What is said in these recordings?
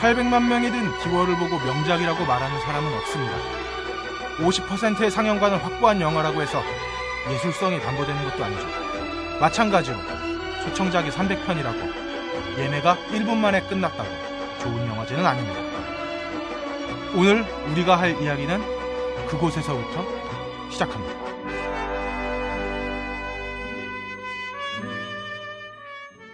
(800만) 명이 든 디워를 보고 명작이라고 말하는 사람은 없습니다. 50%의 상영관을 확보한 영화라고 해서 예술성이 담보되는 것도 아니죠. 마찬가지로 초청작이 300편이라고 예매가 1분 만에 끝났다고 좋은 영화제는 아닙니다. 오늘 우리가 할 이야기는 그곳에서부터 시작합니다.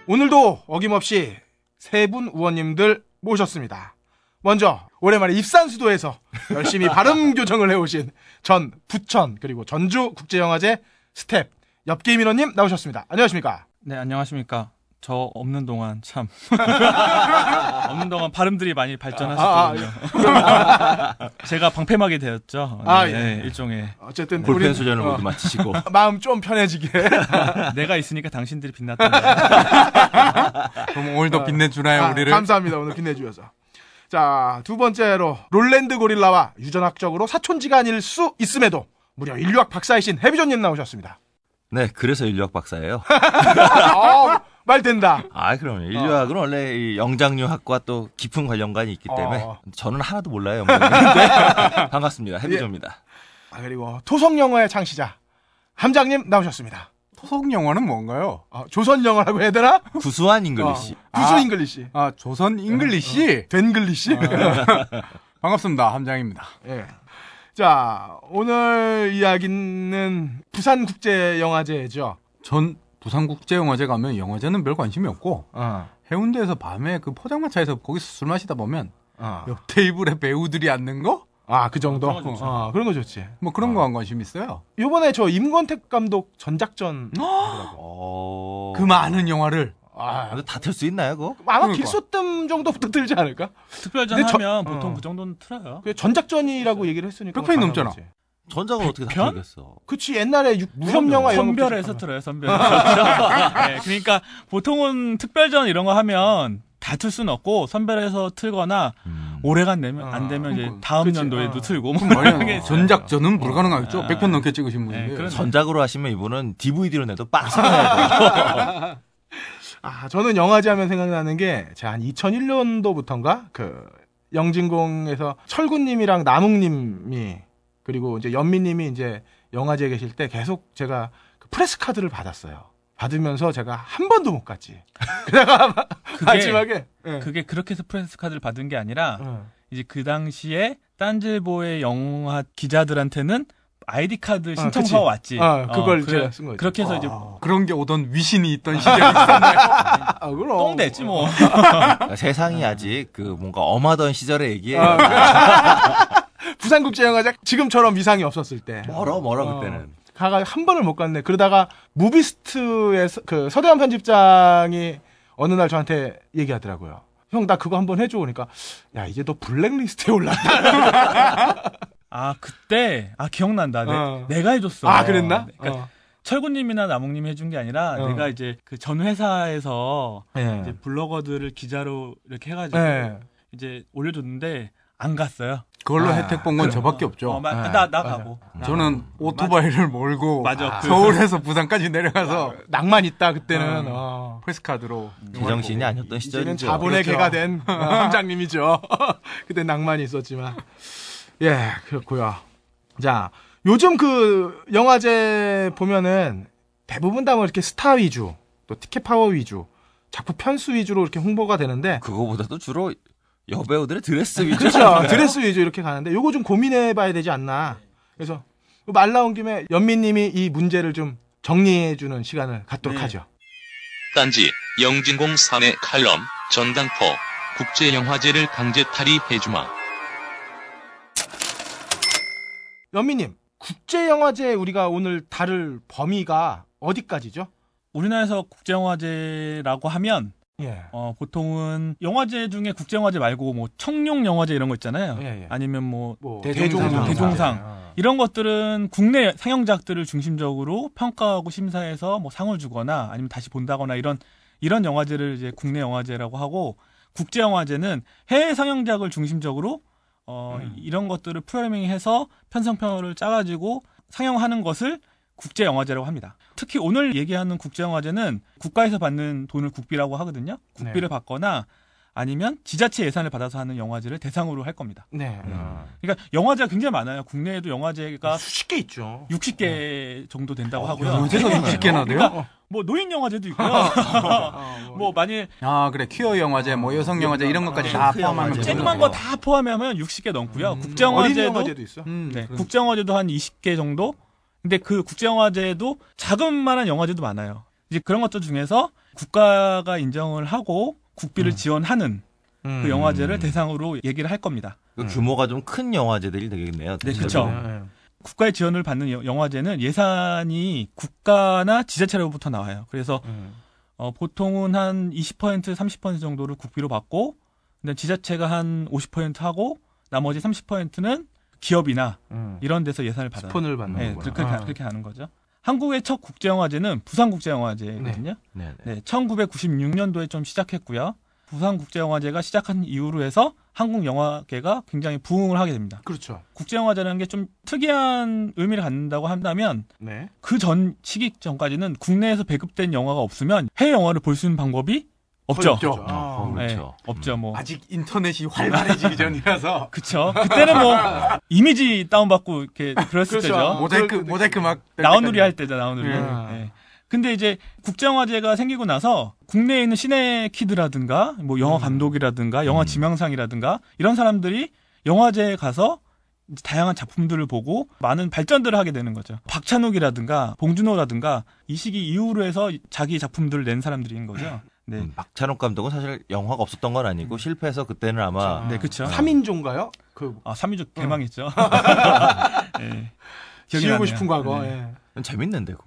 오늘도 어김없이 세 분 의원님들 모셨습니다. 먼저 오랜만에 입산수도에서 열심히 발음 교정을 해오신 전 부천 그리고 전주 국제영화제 스텝 엽기 민호님 나오셨습니다. 안녕하십니까? 네, 안녕하십니까. 저 없는 동안 참 없는 동안 발음들이 많이 발전하셨거든요. 아, 제가 방패막이 되었죠. 아, 네, 예. 일종의 어쨌든 볼펜 우리- 수전을 어, 모두 마치시고 마음 좀 편해지게. 내가 있으니까 당신들이 빛났다. 그럼 오늘도 빛내주나요, 아, 우리를? 감사합니다. 오늘 빛내주셔서. 자, 두 번째로 롤랜드 고릴라와 유전학적으로 사촌지가 아닐 수 있음에도 무려 인류학 박사이신 해비존님 나오셨습니다. 네 그래서 인류학 박사예요. 아, 말 된다. 아 그럼요. 인류학은 원래 이 영장류학과 또 깊은 관련관이 있기 때문에 어. 저는 하나도 몰라요. 영장류인데 반갑습니다. 해비조입니다. 아, 그리고 토속 영어의 창시자 함장님 나오셨습니다. 토속 영어는 뭔가요? 아, 조선 영어라고 해야 되나? 구수한 English. 구수 아. English. 아, 조선 English? 된글리시. 반갑습니다, 함장입니다. 예. 자, 오늘 이야기는 부산국제영화제죠. 전 부산국제영화제 가면 영화제는 별 관심이 없고, 어. 해운대에서 밤에 그 포장마차에서 거기서 술 마시다 보면, 어. 옆 테이블에 배우들이 앉는 거? 아, 그 정도? 그런 거. 어, 그런 거 좋지. 뭐 그런 거한 관심 있어요. 요번에 저 임권택 감독 전작전. 어... 그 많은 영화를. 아, 근데 다틀 수 있나요, 그거? 아마 그러니까. 길소뜸 정도부터 들지 않을까? 특별전 근데 저- 하면 어. 보통 그 정도는 틀어요. 그 전작전이라고 얘기를 했으니까. 백 편이 넘잖아. 전작은 어떻게 다 편? 틀겠어? 그치, 옛날에 육- 무협 영화 이런 거 선별해서. 틀어요. 선별해서. 네, 그러니까 보통은 특별전 이런 거 하면 다틀 수는 없고 선별해서 틀거나 음. 오래간 되면 어, 안 되면 이제 그러니까. 다음 그치, 연도에도 어. 틀고 뭐. 전작전은 불가능하겠죠. 아. 100편 넘게 찍으신 네, 분인데. 그런- 전작으로 하시면 이분은 DVD로 내도 돼요. 아, 저는 영화제 하면 생각나는 게, 제가 한 2001년도부터인가? 그, 영진공에서 철구님이랑 나묵님이, 그리고 이제 연미님이 이제 영화제에 계실 때 계속 제가 그 press card를 받았어요. 받으면서 제가 한 번도 못 갔지. 그다가 그게 마지막에, 예. 그게 그렇게 해서 press card를 받은 게 아니라 어. 이제 그 당시에 딴지일보의 영화 기자들한테는 아이디 카드 아, 신청서가 그치. 왔지. 아, 그걸 그래- 제가 쓴 거지. 그렇게 해서 이제 아, 그런 게 오던 위신이 있던 시절이 있었나요? 아, 그럼. 똥 됐지 뭐. 그러니까 세상이 아직 그 뭔가 엄하던 시절의 얘기예요. 아, 부산국제영화제 지금처럼 위상이 없었을 때. 멀어 멀어 어. 그때는. 가가 한 번을 못 갔네. 그러다가 무비스트에서 그 서대한 편집장이 어느 날 저한테 얘기하더라고요. 형 나 그거 한번 해줘. 그러니까 야 이제 너 블랙리스트에 올랐다. 아 그때 아 기억난다. 내, 어. 내가 해줬어. 아 그랬나? 그러니까 어. 철구님이나 나묵님이 해준 게 아니라 어. 내가 이제 그 전 회사에서 예. 이제 블로거들을 기자로 이렇게 해가지고 예. 이제 올려줬는데 안 갔어요. 그걸로 아, 혜택 본 건 저밖에 없죠. 어, 마- 네, 나 나 가고. 저는 오토바이를 몰고 맞아. 그- 서울에서 부산까지 내려가서 낭만 있다 그때는. 어. 어. 프레스카드로 제정신이 아니었던 시절이죠. 자본의 그렇죠. 개가 된 어, 함장님이죠. 그때 낭만이 있었지만. 예, 그렇고요. 자, 요즘 그 영화제 보면은 대부분 다 뭐 이렇게 스타 위주, 또 티켓 파워 위주, 작품 편수 위주로 이렇게 홍보가 되는데 그거보다도 주로 여배우들의 드레스 위주. 그렇죠. 드레스 위주 이렇게 가는데 요거 좀 고민해 봐야 되지 않나. 그래서 말 나온 김에 엽민님이 이 문제를 좀 정리해 주는 시간을 갖도록 네. 하죠. 딴지 영진공 사내 칼럼 전당포 국제영화제를 강제 탈의해 주마. 엽민님, 국제영화제 우리가 오늘 다룰 범위가 어디까지죠? 우리나라에서 국제영화제라고 하면 예. 어, 보통은 영화제 중에 국제영화제 말고 뭐 청룡 영화제 이런 거 있잖아요. 예, 예. 아니면 뭐 뭐 대종상. 대종상. 어. 이런 것들은 국내 상영작들을 중심적으로 평가하고 심사해서 뭐 상을 주거나 아니면 다시 본다거나 이런 이런 영화제를 이제 국내 영화제라고 하고 국제 영화제는 해외 상영작을 중심적으로 어 음. 이런 것들을 프로그래밍해서 편성표를 짜가지고 상영하는 것을 국제영화제라고 합니다. 특히 오늘 얘기하는 국제영화제는 국가에서 받는 돈을 국비라고 하거든요. 국비를 네. 받거나 아니면 지자체 예산을 받아서 하는 영화제를 대상으로 할 겁니다. 네. 그러니까 영화제가 굉장히 많아요. 국내에도 영화제가 수십 개 있죠. 60개 정도 된다고 어, 하고요. 영화제가 60개나 돼요? 그러니까 뭐 노인 영화제도 있고요. 뭐 만일 아 그래 퀴어 영화제, 뭐 여성 영화제 이런 것까지 다그 포함하면. 조그만 거 다 포함하면 60개 넘고요. 어린 국제영화제도 영화제도 있어. 음, 네, 그럼- 국제영화제도 한 20개 정도. 근데 그 국제영화제도 자그만한 영화제도 많아요. 이제 그런 것들 중에서 국가가 인정을 하고 국비를 음. 지원하는 그 영화제를 대상으로 얘기를 할 겁니다. 그 규모가 좀 큰 영화제들이 되겠네요. 네. 네. 국가의 지원을 받는 여- 영화제는 예산이 국가나 지자체로부터 나와요. 그래서 음. 어, 보통은 한 20% 30% 정도를 국비로 받고 근데 지자체가 한 50% 하고 나머지 30%는 기업이나 음. 이런 데서 예산을 받아요. 스폰을 받는 네. 그렇게, 아. 그렇게 하는 거죠. 한국의 첫 국제영화제는 부산국제영화제거든요. 네, 네. 네, 1996년도에 좀 시작했고요. 부산국제영화제가 시작한 이후로 해서 한국 영화계가 굉장히 부흥을 하게 됩니다. 그렇죠. 국제영화제라는 게 좀 특이한 의미를 갖는다고 한다면 네. 그전 시기 전까지는 국내에서 배급된 영화가 없으면 해외 영화를 볼 수 있는 방법이 없죠. 없죠. 어, 아. 그렇죠. 네, 없죠. 뭐 아직 인터넷이 활발해지기 전이라서 그쵸. 그때는 뭐 이미지 다운받고 이렇게 그랬을 그렇죠. 때죠. 모자이크 그- 모자이크 막 나우누리 할 때죠, 나우누리. 예. 예. 근데 이제 국제영화제가 생기고 나서 국내에 있는 시네 키드라든가 뭐 영화 음. 감독이라든가 영화 음. 지명상이라든가 이런 사람들이 영화제에 가서 이제 다양한 작품들을 보고 많은 발전들을 하게 되는 거죠. 박찬욱이라든가 봉준호라든가 이 시기 이후로 해서 자기 작품들을 낸 사람들인 거죠. 네. 음, 박찬욱 감독은 사실 영화가 없었던 건 아니고 실패해서 그때는 아마 네, 그쵸. 3인조인가요? 그 아, 3위조 개망했죠. 예. 기억이 지우고. 싶은 과거. 네. 예. 재밌는데 그거.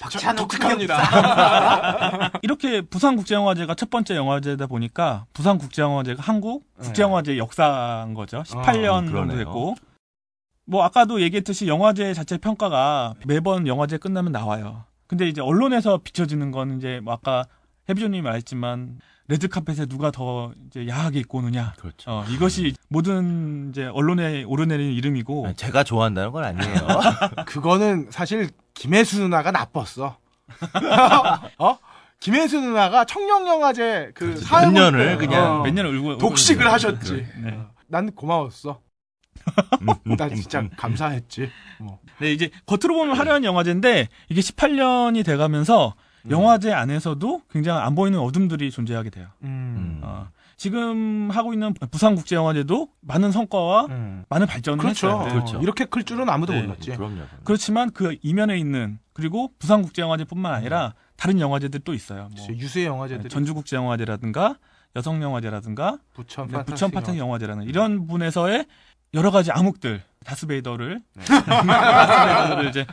박찬욱 독특합니다. 이렇게 부산 국제영화제가 첫 번째 영화제다 보니까 부산 국제영화제가 한국 네. 국제영화제 역사인 거죠. 18년 정도 그러네요. 됐고. 뭐 아까도 얘기했듯이 영화제 자체 평가가 매번 영화제 끝나면 나와요. 근데 이제 언론에서 비춰지는 건 이제 뭐 아까 해비조님이 말했지만 레드 카펫에 누가 더 이제 야하게 입고 오느냐. 그렇죠. 어, 이것이 모든 이제 언론에 오르내리는 이름이고 아니, 제가 좋아한다는 건 아니에요. 그거는 사실 김혜수 누나가 나빴어. 어? 김혜수 누나가 청룡영화제 그몇 사회본 년을 때, 그냥 어, 몇 년을 울고 독식을 울고 하셨지. 네. 어, 난 고마웠어. 나 진짜 감사했지. 뭐. 네, 이제 겉으로 보면 화려한 영화제인데 이게 18년이 돼가면서 영화제 안에서도 굉장히 안 보이는 어둠들이 존재하게 돼요. 음. 어, 지금 하고 있는 부산국제영화제도 많은 성과와 음. 많은 발전을 그렇죠. 했어요. 네. 그렇죠. 이렇게 클 줄은 아무도 네. 몰랐지. 그럼요. 그렇지만 그 이면에 있는 그리고 부산국제영화제뿐만 아니라 다른 영화제들 또 있어요. 뭐 유수의 영화제들이 전주국제영화제라든가 여성영화제라든가 부천 네, 부천 영화. 영화제라는 이런 분에서의 여러 가지 암흑들 다스베이더를 네. 다스베이더를 이제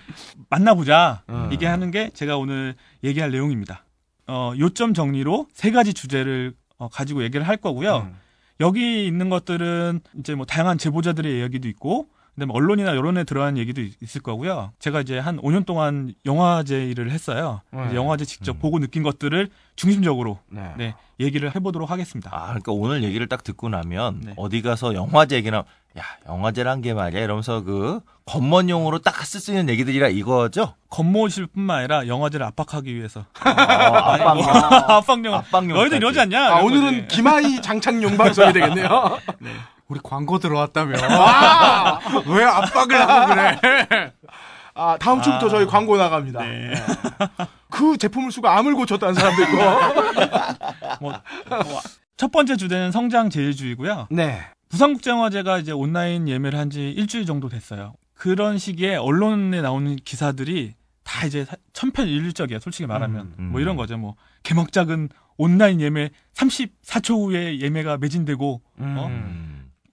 만나보자 음. 이게 하는 게 제가 오늘 얘기할 내용입니다. 어, 요점 정리로 세 가지 주제를 어, 가지고 얘기를 할 거고요. 음. 여기 있는 것들은 이제 뭐 다양한 제보자들의 이야기도 있고 그다음에 언론이나 여론에 들어간 얘기도 있- 있을 거고요. 제가 이제 한 5년 동안 영화제 일을 했어요. 네. 영화제 직접 음. 보고 느낀 것들을 중심적으로 네. 네, 얘기를 해보도록 하겠습니다. 아, 그러니까 오늘 얘기를 딱 듣고 나면 네. 어디 가서 영화제 얘기나 야 영화제란 게 말이야 이러면서 그 겉먼용으로 딱 쓸 수 있는 얘기들이라 이거죠? 겉모실 뿐만 아니라 영화제를 압박하기 위해서 압박용. 압박용 압박용. 너희들 이러지 않냐? 아, 오늘은 거지. 김하이 장창용 방송이 되겠네요. 우리 광고 들어왔다며. 아, 왜 압박을 하고 그래? 아, 다음 주부터 아. 저희 광고 나갑니다. 네. 네. 그 제품을 쓰고 암을 고쳤다는 사람도 있고. 뭐, 뭐, 첫 번째 주제는 성장 제일주의고요. 네. 부산국제영화제가 이제 온라인 예매를 한 지 일주일 정도 됐어요. 그런 시기에 언론에 나오는 기사들이 다 이제 사- 천편일률적이야. 솔직히 말하면 음. 뭐 이런 거죠. 뭐 개막작은 온라인 예매 34초 후에 예매가 매진되고 어?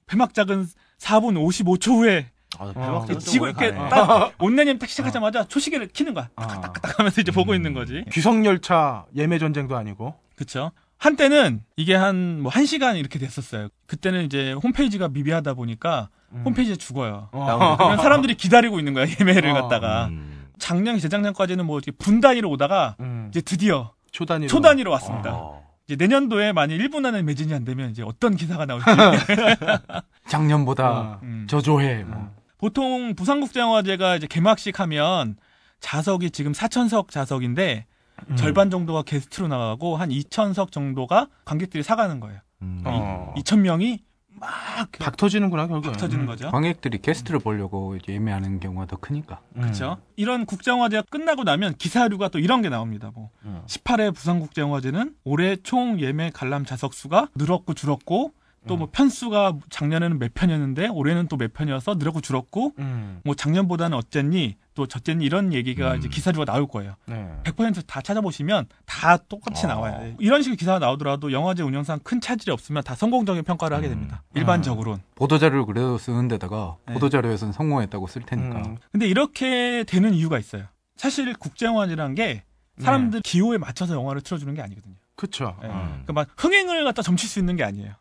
음. 폐막작은 4분 55초 후에 아, 어. 배막장 지고 이렇게 딱 온라인 예매 딱 시작하자마자 초시계를 키는 거야. 아, 딱 하면서 이제 보고 음. 있는 거지. 귀성 열차 예매 전쟁도 아니고. 그쵸. 한때는 이게 한, 뭐, 한 시간 이렇게 됐었어요. 그때는 이제 홈페이지가 미비하다 보니까 홈페이지에 죽어요. 어. 그러면 사람들이 기다리고 있는 거야, 예매를 어. 갖다가. 음. 작년, 재작년까지는 뭐, 이렇게 분 단위로 오다가, 음. 이제 드디어 초단위로. 초 단위로 왔습니다. 어. 이제 내년도에 만약 1분 안에 매진이 안 되면 이제 어떤 기사가 나올지. 작년보다 어. 음. 저조해. 뭐. 보통 부산국제영화제가 이제 개막식 하면 자석이 지금 4천석 자석인데 음. 절반 정도가 게스트로 나가고 한 2천석 정도가 관객들이 사가는 거예요. 음. 어. 2천 명이 막박 터지는구나 결국. 터지는 거죠. 관객들이 게스트를 보려고 예매하는 경우가 더 크니까. 그렇죠. 이런 국제영화제가 끝나고 나면 기사류가 또 이런 게 나옵니다. 뭐 음. 18회 부산국제영화제는 올해 총 예매 관람 좌석 수가 늘었고 줄었고 또 음. 뭐 편수가 작년에는 몇 편이었는데 올해는 또 몇 편이어서 늘었고 줄었고 음. 뭐 작년보다는 어쨌니 또 저쨌니 이런 얘기가 음. 이제 기사류가 나올 거예요. 네. 100%다 찾아보시면 다 똑같이 어. 나와요. 이런 식의 기사가 나오더라도 영화제 운영상 큰 차질이 없으면 다 성공적인 평가를 하게 됩니다. 음. 일반적으로는. 보도자료를 그래도 쓰는 데다가 네. 보도자료에서는 성공했다고 쓸 테니까. 음. 근데 이렇게 되는 이유가 있어요. 사실 국제영화제라는 게 사람들 기호에 맞춰서 영화를 틀어주는 게 아니거든요. 그렇죠. 예. 음. 그러니까 막 흥행을 갖다 점칠 수 있는 게 아니에요.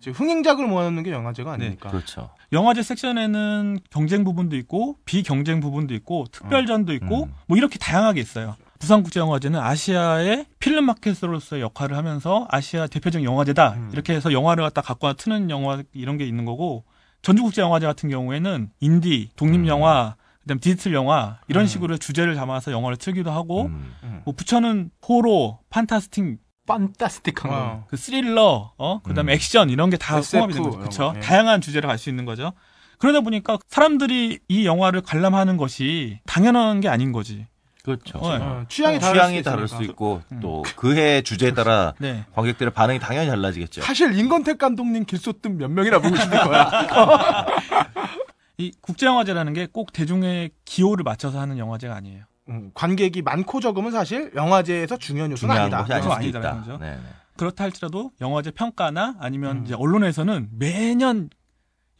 이제 흥행작을 모아놓는 게 영화제가 아니니까. 그렇죠. 영화제 섹션에는 경쟁 부분도 있고 비경쟁 부분도 있고 특별전도 있고 음. 뭐 이렇게 다양하게 있어요. 부산국제영화제는 아시아의 필름 마켓으로서의 역할을 하면서 아시아 대표적인 영화제다 음. 이렇게 해서 영화를 갖다 갖고 와 트는 영화 이런 게 있는 거고 전주국제영화제 같은 경우에는 인디, 독립영화, 그다음 디지털 영화 이런 음. 식으로 주제를 담아서 영화를 틀기도 하고 음. 음. 뭐 부천은 호로, 판타스틱, 판타스틱한 거. 어. 그 스릴러, 어, 그다음에 음. 액션 이런 게 다 포함이 되는 거죠. 그렇죠. 거, 예. 다양한 주제를 갈 수 있는 거죠. 그러다 보니까 사람들이 이 영화를 관람하는 것이 당연한 게 아닌 거지. 그렇죠. 어, 어, 취향이 어, 다를, 취향이 수 다를. 수 있고 음. 또 그해 주제에 따라 네. 관객들의 반응이 당연히 달라지겠죠. 사실 임건택 감독님 길소뜸 몇 명이나 보고 싶을 거야. 이 국제영화제라는 게 꼭 대중의 기호를 맞춰서 하는 영화제가 아니에요. 음, 관객이 많고 적으면 사실 영화제에서 중요한 요소는 중요한 아니다. 그건. 아니다라는 거죠. 네, 네. 그렇다 할지라도 영화제 평가나 아니면 음. 이제 언론에서는 매년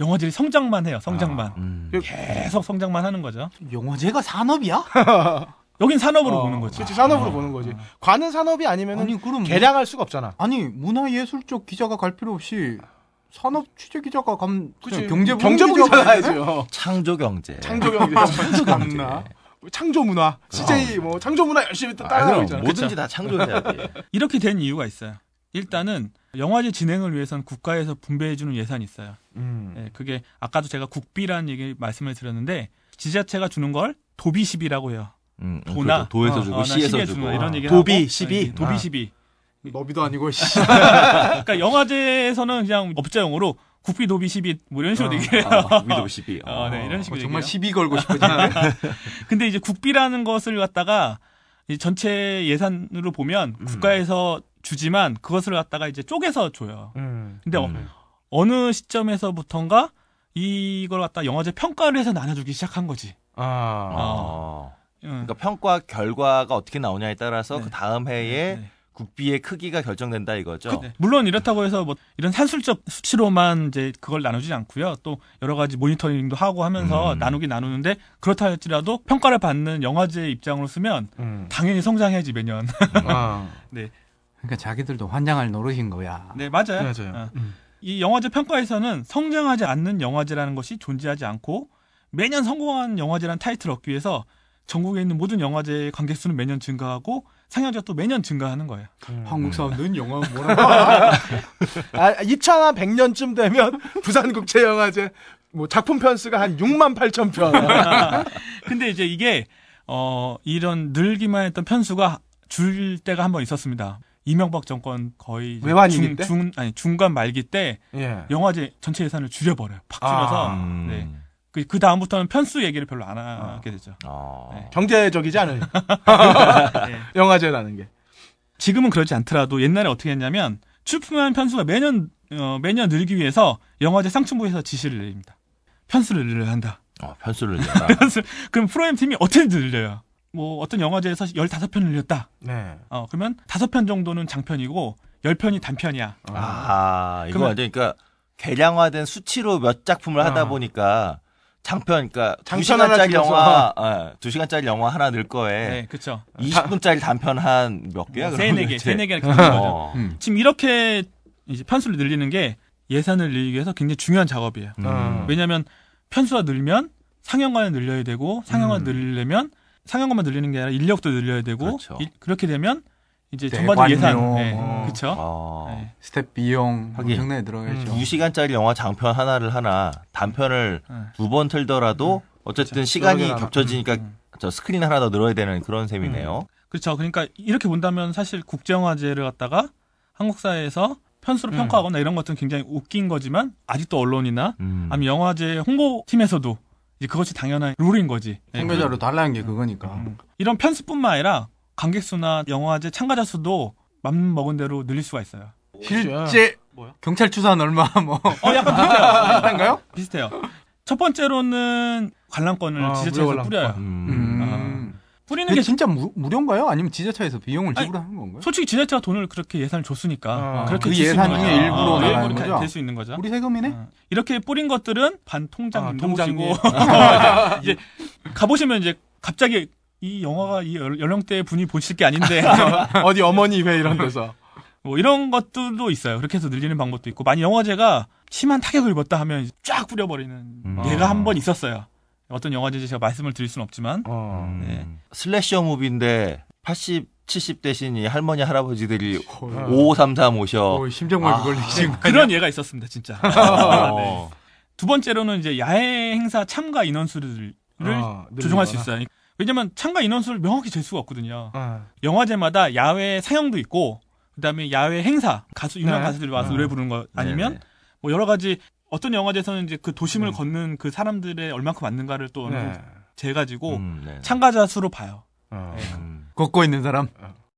영화제를 성장만 해요. 성장만. 음. 계속 성장만 하는 거죠. 영화제가 산업이야? 여긴 산업으로 어, 보는 거지. 그렇지 산업으로 어. 보는 거지. 관은 산업이 아니면은 아니 그럼 개량할 수가 없잖아. 아니 문화예술 쪽 기자가 갈 필요 없이 산업 취재 기자가 가면 그치. 경제 경제부 기자 가야지. 어. 창조 경제. 창조 경제, 창조 경나, 창조 문화, CJ 뭐 창조 문화 열심히 또 아, 따라하고 그럼 있잖아. 뭐든지 다 창조해야 돼. 이렇게 된 이유가 있어요. 일단은 영화제 진행을 위해서는 국가에서 분배해주는 예산이 있어요. 음. 예, 그게 아까도 제가 국비라는 얘기 말씀을 드렸는데 지자체가 주는 걸 도비시비라고 해요. 음, 음, 도나 그렇죠. 도에서 어, 주고 어, 나 시에서 시에 주고. 이런 얘기 도비, 시비? 도비 아. 시비. 너비도 아니고 씨. 그러니까 영화제에서는 그냥 업자용어로 국비 도비 시비 뭐 이런 식으로 얘기해요. 아, 위도 12. 어, 네, 이런 어, 식으로 정말 얘기해요. 시비 걸고 싶어지네. 근데 이제 국비라는 것을 갖다가 이 전체 예산으로 보면 음. 국가에서 주지만 그것을 갖다가 이제 쪼개서 줘요. 음. 근데 어- 음. 어 느 시점에서부턴가 이걸 갖다 영화제 평가를 해서 나눠주기 시작한 거지. 아. 어. 응. 그러니까 평가 결과가 어떻게 나오냐에 따라서 네. 그 다음 해에 네. 국비의 크기가 결정된다 이거죠. 네. 물론 이렇다고 해서 뭐 이런 산술적 수치로만 이제 그걸 나누지 않고요. 또 여러 가지 모니터링도 하고 하면서 음. 나누긴 나누는데 그렇다 할지라도 평가를 받는 영화제 입장으로 쓰면 음. 당연히 성장해야지 매년. 아. 그러니까 자기들도 환장할 노릇인 거야. 네 맞아요. 맞아요. 어. 음. 이 영화제 평가에서는 성장하지 않는 영화제라는 것이 존재하지 않고 매년 성공한 영화제라는 타이틀을 얻기 위해서 전국에 있는 모든 영화제의 관객 수는 매년 증가하고 상영자도 매년 증가하는 거예요. 음. 한국 사람들은 영화 뭐라고 아, 2100년쯤 되면 부산국제영화제 뭐 작품 편수가 한 6만 8천 편. 근데 이제 이게 어 이런 늘기만 했던 편수가 줄 때가 한 번 있었습니다. 이명박 정권 거의 외환위기 중, 때? 중 아니 중간 말기 때 예. 영화제 전체 예산을 줄여버려요. 팍 줄여서 아, 음. 네. 그, 그 다음부터는 편수 얘기를 별로 안 하게 되죠. 어. 네. 경제적이지 않은 네. 영화제라는 게. 지금은 그러지 않더라도 옛날에 어떻게 했냐면 출품한 편수가 매년 어, 매년 늘기 위해서 영화제 상층부에서 지시를 내립니다. 편수를 늘려야 한다. 어, 편수를 낸다. 편수 그럼 프로그램 팀이 어떻게 늘려요? 뭐 어떤 영화제에서 15편 늘렸다. 네. 어, 그러면 5편 정도는 장편이고 10편이 단편이야. 아, 이거 그러면- 완전 그러니까 계량화된 수치로 몇 작품을 하다 아. 보니까 장편 그러니까 두 장편 하나 시간짜리 줄여서. 영화, 예, 두 시간짜리 영화 하나 넣을 거에 네, 그렇죠. 20분짜리 단편 한 몇 개야? 세네 그러면 개, 대체? 세네 개를 기준으로 거죠. 어. 음. 지금 이렇게 이제 편수를 늘리는 게 예산을 늘리기 위해서 굉장히 중요한 작업이에요. 음. 왜냐하면 편수가 늘면 상영관을 늘려야 되고 상영관 음. 늘리려면 상영관만 늘리는 게 아니라 인력도 늘려야 되고 그렇죠. 이- 그렇게 되면 이제 대관료, 전반적 예산, 네, 뭐. 그렇죠. 어. 네. 스텝 비용. 엄청나게 들어가죠. 음. 두 시간짜리 영화 장편 하나를 하나 단편을 네. 두번 틀더라도 어쨌든 그렇죠. 시간이 겹쳐지니까 음. 저 스크린 하나 더 늘어야 되는 그런 셈이네요. 그렇죠. 그러니까 이렇게 본다면 사실 국제영화제를 갖다가 한국 사회에서 편수로 음. 평가하거나 이런 것들은 굉장히 웃긴 거지만 아직도 언론이나 음. 아니면 영화제 홍보팀에서도 이제 그것이 당연한 룰인 거지. 예, 홍보자로 달라는 게 그거니까. 음. 이런 편수뿐만 아니라 관객 수나 영화제 참가자 수도 맘 먹은 대로 늘릴 수가 있어요. 실제 뭐야? 경찰 추산 얼마 뭐 어, 약간 비슷해요. 비슷한가요? 비슷해요. 첫 번째로는 관람권을 아, 지자체에서 관람권. 뿌려요. 음. 음. 뿌리는 근데 게 진짜 무, 무료인가요? 아니면 지자체에서 비용을 지불하는 건가요? 솔직히 지자체가 돈을 그렇게 예산을 줬으니까 아, 그렇게 그줄수 예산 있는 중에 거죠. 일부로 어, 나가는 거죠? 될수 있는 거죠. 우리 세금이네. 어. 이렇게 뿌린 것들은 반 통장 아, 인도시고 통장에. 이제 가보시면 이제 갑자기 이 영화가 이 연- 연령대 분이 보실 게 아닌데 어디 어머니 회 이런 데서. 뭐 이런 것들도 있어요. 그렇게 해서 늘리는 방법도 있고 만약 영화제가 심한 타격을 입었다 하면 쫙 뿌려버리는 음. 예가 아. 한번 있었어요. 어떤 영화제인지 제가 말씀을 드릴 수는 없지만 어. 음. 네. 슬래셔 무비인데 80, 70 대신 이 할머니 할아버지들이 어. 5533 오셔. 어, 심정말 아. 그걸 지금 그런 예가 있었습니다, 진짜. 어. 두 번째로는 이제 야외 행사 참가 인원수를 어, 조정할 수. 있어요. 왜냐면 참가 인원수를 명확히 잴 수가 없거든요. 어. 영화제마다 야외 상영도 있고 그다음에 야외 행사 가수 유명 네. 가수들이 와서 어. 노래 부르는 거 아니면 네네. 뭐 여러 가지 어떤 영화제에서는 이제 그 도심을 음. 걷는 그 사람들의 얼만큼 왔는가를 또 네. 재가지고 음, 네. 참가자 수로 봐요. 어. 음. 걷고 있는 사람.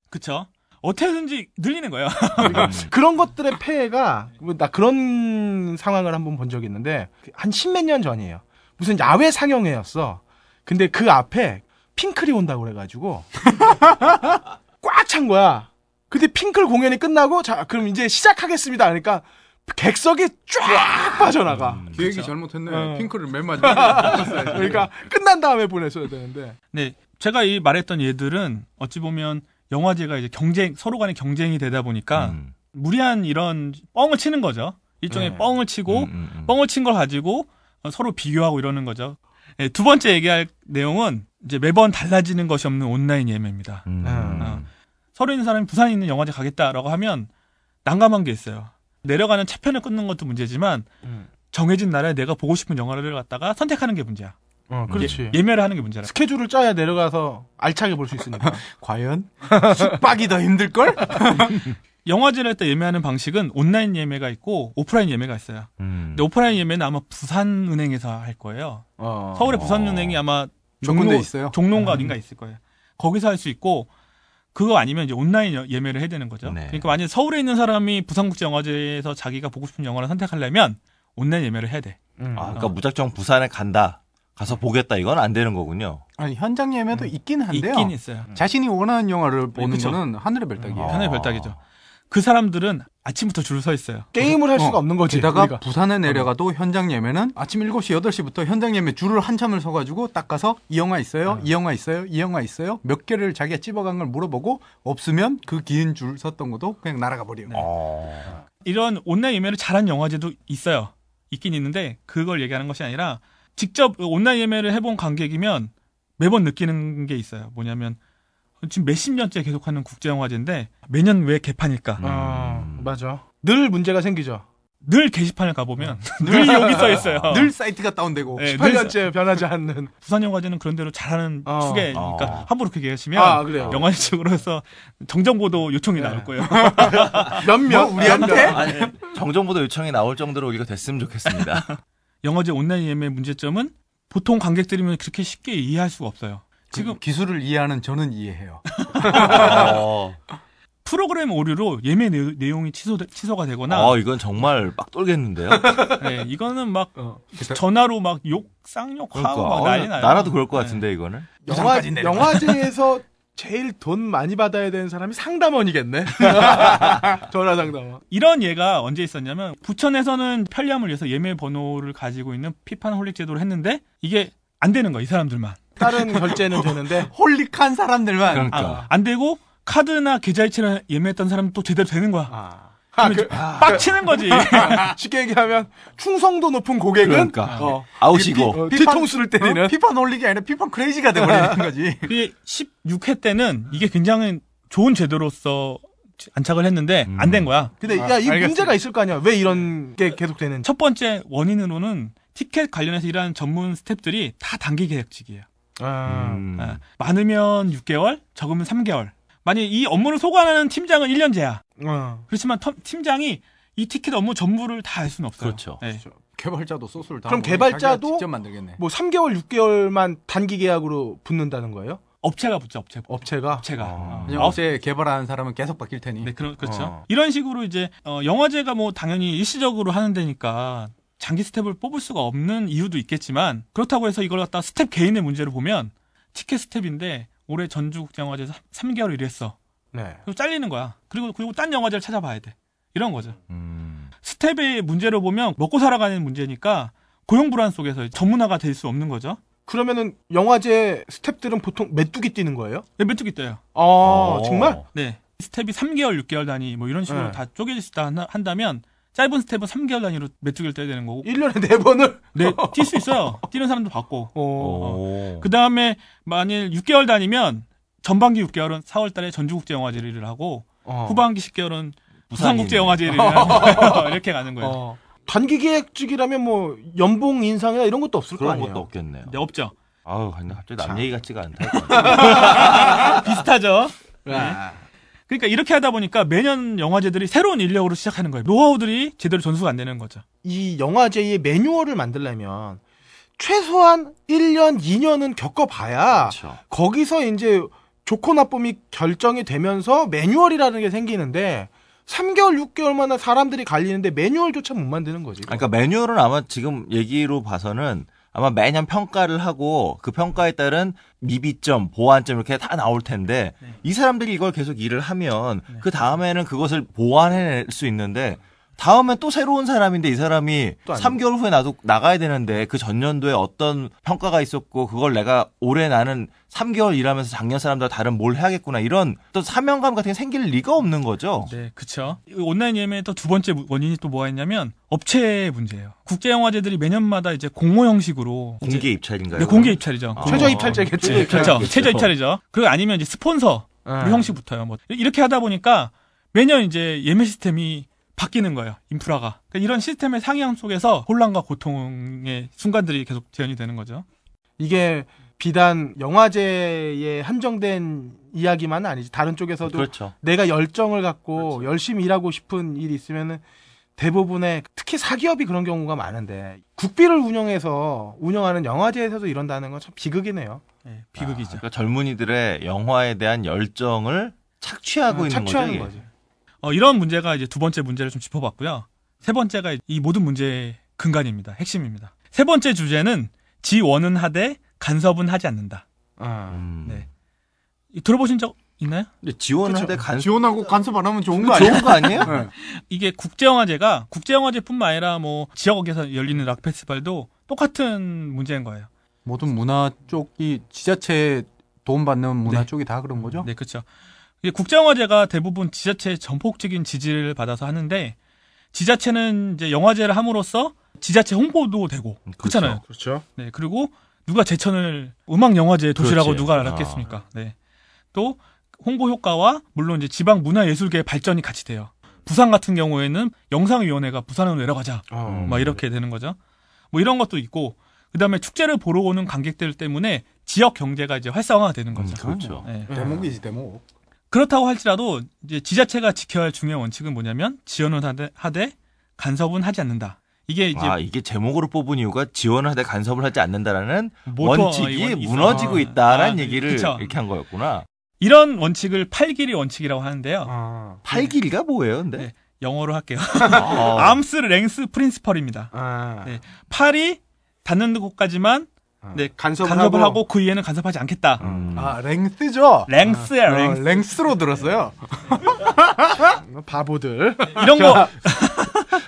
그쵸? 어떻게든지 늘리는 거예요. 그러니까 그런 것들의 폐해가 뭐나 그런 상황을 한번 본 적이 있는데 한 십몇 년 전이에요. 무슨 야외 상영회였어. 근데 그 앞에 핑클이 온다고 그래가지고 꽉 찬 거야. 근데 핑클 공연이 끝나고 자 그럼 이제 시작하겠습니다. 그러니까 객석이 쫙 빠져나가. 음. 기획이 그쵸. 잘못했네. 어. 핑크를 맨 마지막에. 그러니까 끝난 다음에 보냈어야 되는데. 네, 제가 이 말했던 예들은 어찌 보면 영화제가 이제 경쟁 서로 간의 경쟁이 되다 보니까 음. 무리한 이런 뻥을 치는 거죠. 일종의 네. 뻥을 치고 음, 음, 음. 뻥을 친 걸 가지고 어, 서로 비교하고 이러는 거죠. 네, 두 번째 얘기할 내용은 이제 매번 달라지는 것이 없는 온라인 예매입니다. 음. 어. 서로 있는 사람이 부산에 있는 영화제 가겠다라고 하면 난감한 게 있어요. 내려가는 차편을 끊는 것도 문제지만 음. 정해진 날에 내가 보고 싶은 영화를 갖다가 선택하는 게 문제야. 어, 그렇지. 예, 매를 하는 게 문제라. 스케줄을 짜야 내려가서 알차게 볼 수 있으니까. 과연? 숙박이 더 힘들걸? 영화제를 할 때 예매하는 방식은 온라인 예매가 있고 오프라인 예매가 있어요. 음. 근데 오프라인 예매는 아마 부산은행에서 할 거예요. 어. 서울의 부산은행이 아마 몇 군데 있어요? 종로인가 음. 어딘가 있을 거예요. 거기서 할 수 있고 그거 아니면 이제 온라인 여- 예매를 해야 되는 거죠. 네. 그러니까 만약 서울에 있는 사람이 부산국제영화제에서 자기가 보고 싶은 영화를 선택하려면 온라인 예매를 해야 돼. 음. 아, 그러니까 무작정 부산에 간다. 가서 보겠다. 이건 안 되는 거군요. 아니, 현장 예매도 있긴 한데요. 있긴 있어요. 자신이 원하는 영화를 보는 그쵸. 거는 하늘의 별따기예요. 아. 하나의 별따기죠. 그 사람들은 아침부터 줄을 서 있어요. 게임을 할 수가 어, 없는 거지. 게다가 우리가. 부산에 내려가도 현장 예매는 아침 7시, 8시부터 현장 예매 줄을 한참을 서가지고 딱 가서 이 영화 있어요? 이 영화 있어요? 이 영화 있어요? 몇 개를 자기가 찝어간 걸 물어보고 없으면 그 긴 줄 섰던 것도 그냥 날아가 버려요. 네. 어. 이런 온라인 예매를 잘한 영화제도 있어요. 있긴 있는데 그걸 얘기하는 것이 아니라 직접 온라인 예매를 해본 관객이면 매번 느끼는 게 있어요. 뭐냐면 지금 몇십 년째 계속하는 국제영화제인데 매년 왜 개판일까? 음. 어, 맞아. 늘 문제가 생기죠. 늘 게시판을 가보면 늘 여기 써 있어요. 늘 사이트가 다운되고 네, 늘 8년째 변하지 않는. 부산영화제는 그런 대로 잘하는 어. 추계니까 어. 함부로 그렇게 얘기하시면 아, 그래요. 영화제 측으로서 정정보도 요청이 네. 나올 거예요. 몇몇 뭐, 우리한테? 아니, 정정보도 요청이 나올 정도로 우리가 됐으면 좋겠습니다. 영화제 온라인 예매 문제점은 보통 관객들이면 그렇게 쉽게 이해할 수가 없어요. 지금 지금 기술을 이해하는 저는 이해해요. 어, 프로그램 오류로 예매 내- 내용이 취소 취소가 되거나 어, 이건 정말 빡 돌겠는데요. 네, 이거는 막 어. 전화로 막 욕 쌍욕하고 그러니까 막 어, 난리 나요. 나라도 그럴 것 네. 같은데 이거는. 영화. 영화제에서 제일 돈 많이 받아야 되는 사람이 상담원이겠네. 전화 상담원. 이런 예가 언제 있었냐면 부천에서는 편리함을 위해서 예매 번호를 가지고 있는 피판 홀릭 제도를 했는데 이게 안 되는 거야 이 사람들만 다른 결제는 되는데 홀릭한 사람들만. 그러니까. 아, 안 되고 카드나 계좌이체를 예매했던 사람은 또 제대로 되는 거야. 아, 아, 그, 빡치는 거지. 쉽게 얘기하면 충성도 높은 고객은 그러니까. 어, 아웃이고. 어, 뒤통수를 때리는 어? 피판 홀릭이 아니라 피판 크레이지가 돼버리는 거지. 그게 16회 때는 이게 굉장히 좋은 제도로서 안착을 했는데 음. 안된 거야. 근데 아, 야, 이 알겠습니다. 문제가 있을 거 아니야. 왜 이런 게 계속 되는지. 첫 번째 원인으로는 티켓 관련해서 일하는 전문 스탭들이 다 단기 계약직이에요. 아, 음. 아, 많으면 6개월, 적으면 3개월. 만약 이 업무를 소관하는 팀장은 1년제야. 어. 그렇지만 텀- 팀장이 이 티켓 업무 전부를 다 알 수는 없어요. 그렇죠. 네. 개발자도 소스를 다 그럼 개발자도 직접 만들겠네. 뭐 3개월, 6개월만 단기 계약으로 붙는다는 거예요? 업체가 붙죠, 업체. 업체가? 업체가. 아. 어. 어제 개발하는 사람은 계속 바뀔 테니. 네, 그런, 그렇죠. 어. 이런 식으로 이제, 어, 영화제가 뭐 당연히 일시적으로 하는 데니까 장기 스텝을 뽑을 수가 없는 이유도 있겠지만, 그렇다고 해서 이걸 갖다 스텝 개인의 문제를 보면, 티켓 스텝인데, 올해 전주국제영화제에서 3개월 일했어. 네. 그리고 잘리는 거야. 그리고, 그리고 딴 영화제를 찾아봐야 돼. 이런 거죠. 음. 스텝의 문제를 보면 먹고 살아가는 문제니까, 고용 불안 속에서 전문화가 될 수 없는 거죠. 그러면은 영화제 스탭들은 보통 메뚜기 뛰는 거예요? 네, 메뚜기 뛰어요. 아, 어. 정말? 네. 스텝이 3개월, 6개월 단위 뭐 이런 식으로 네. 다 쪼개질 수 있다 한다- 한다면 짧은 스텝은 3개월 단위로 메뚜기를 뛰어야 되는 거고 1년에 4번을? 네, 뛸 수 있어요. 뛰는 사람도 봤고. 어. 오. 그 다음에 만일 6개월 단위면 전반기 6개월은 4월 달에 전주국제 영화제를 일을 하고 어. 후반기 10개월은 부산이네. 부산국제 영화제를 일을 하는 거예요. 이렇게 가는 거예요. 어. 단기 계획직이라면 뭐 연봉 인상이나 이런 것도 없을 거 그런 아니에요? 것도 없겠네요. 네, 없죠. 아우, 근데 갑자기 남 참. 얘기 같지가 않다. 비슷하죠. 아. 그러니까 이렇게 하다 보니까 매년 영화제들이 새로운 인력으로 시작하는 거예요. 노하우들이 제대로 전수가 안 되는 거죠. 이 영화제의 매뉴얼을 만들려면 최소한 1년, 2년은 겪어봐야 그렇죠. 거기서 이제 좋고 나쁨이 결정이 되면서 매뉴얼이라는 게 생기는데 3개월, 6개월마다 사람들이 갈리는데 매뉴얼조차 못 만드는 거지. 그러니까 매뉴얼은 아마 지금 얘기로 봐서는 아마 매년 평가를 하고 그 평가에 따른 미비점, 보완점 이렇게 다 나올 텐데 네. 이 사람들이 이걸 계속 일을 하면 그 다음에는 그것을 보완해낼 수 있는데 다음엔 또 새로운 사람인데 이 사람이 또 안- 3개월 후에 나도 나가야 되는데 그 전년도에 어떤 평가가 있었고 그걸 내가 올해 나는 3개월 일하면서 작년 사람들과 다른 뭘 해야겠구나 이런 또 사명감 같은 게 생길 리가 없는 거죠. 네, 그쵸. 이 온라인 예매의 또 두 번째 원인이 또 뭐가 있냐면 업체 문제예요. 국제 영화제들이 매년마다 이제 공모 형식으로 이제- 공개 입찰인가요? 네, 공개 입찰이죠. 아. 최저 입찰제겠지. 최저 입찰. 그렇죠. 그렇죠. 최저 입찰이죠. 그리고 아니면 이제 스폰서 아. 그 형식부터요. 뭐 이렇게 하다 보니까 매년 이제 예매 시스템이 바뀌는 거예요. 인프라가. 그러니까 이런 시스템의 상향 속에서 혼란과 고통의 순간들이 계속 재현이 되는 거죠. 이게 비단 영화제에 한정된 이야기만은 아니지. 다른 쪽에서도 그렇죠. 내가 열정을 갖고 열심히 일하고 싶은 일이 있으면은 대부분의 특히 사기업이 그런 경우가 많은데 국비를 운영해서 운영하는 영화제에서도 이런다는 건 참 비극이네요. 네, 비극이죠. 그러니까 젊은이들의 영화에 대한 열정을 착취하고 어, 있는 착취하는 거죠. 거지. 어, 이런 문제가 이제 두 번째 문제를 좀 짚어봤고요. 세 번째가 이 모든 문제의 근간입니다. 핵심입니다. 세 번째 주제는 지원은 하되 간섭은 하지 않는다. 어. 음. 네. 이 들어보신 적 있나요? 근데. 할때 간 지원하고 간섭 안 하면 좋은 거 아니야? 좋은 거 아니에요? 네. 이게 국제영화제가 국제영화제뿐만 아니라 뭐 지역에서 열리는 락 페스티벌도 똑같은 문제인 거예요. 모든 문화 쪽이 지자체 도움받는 문화 네. 쪽이 다 그런 거죠? 네, 그렇죠. 국제영화제가 대부분 지자체의 전폭적인 지지를 받아서 하는데 지자체는 이제 영화제를 함으로써 지자체 홍보도 되고 음, 그렇잖아요. 그렇죠. 네, 그리고 누가 제천을 음악 영화제 도시라고 그렇지. 누가 알았겠습니까? 네. 또 홍보 효과와 물론 이제 지방 문화 예술계 발전이 같이 돼요. 부산 같은 경우에는 영상위원회가 부산으로 내려가자. 어. 음. 막 이렇게 되는 거죠. 뭐 이런 것도 있고 그다음에 축제를 보러 오는 관객들 때문에 지역 경제가 이제 활성화가 되는 거죠. 음, 그렇죠. 네. 대목이지 대목. 그렇다고 할지라도 이제 지자체가 지켜야 할 중요한 원칙은 뭐냐면 지원은 하되, 하되 간섭은 하지 않는다. 이게 이제 아 이게 제목으로 뽑은 이유가 지원을 하되 간섭을 하지 않는다라는 모토- 원칙이. 무너지고 아, 있다라는 아, 얘기를 그쵸. 이렇게 한 거였구나. 이런 원칙을 팔길이 원칙이라고 하는데요. 아. 팔길이가 뭐예요, 근데? 네. 영어로 할게요. 아, arm's length principle입니다. 아. 네. 팔이 닿는 곳까지만 네, 간섭을, 간섭을 하고, 그 이외는 간섭하지 않겠다. 음. 아 length죠? length야, 어, length. length로 들었어요. 바보들 이런 거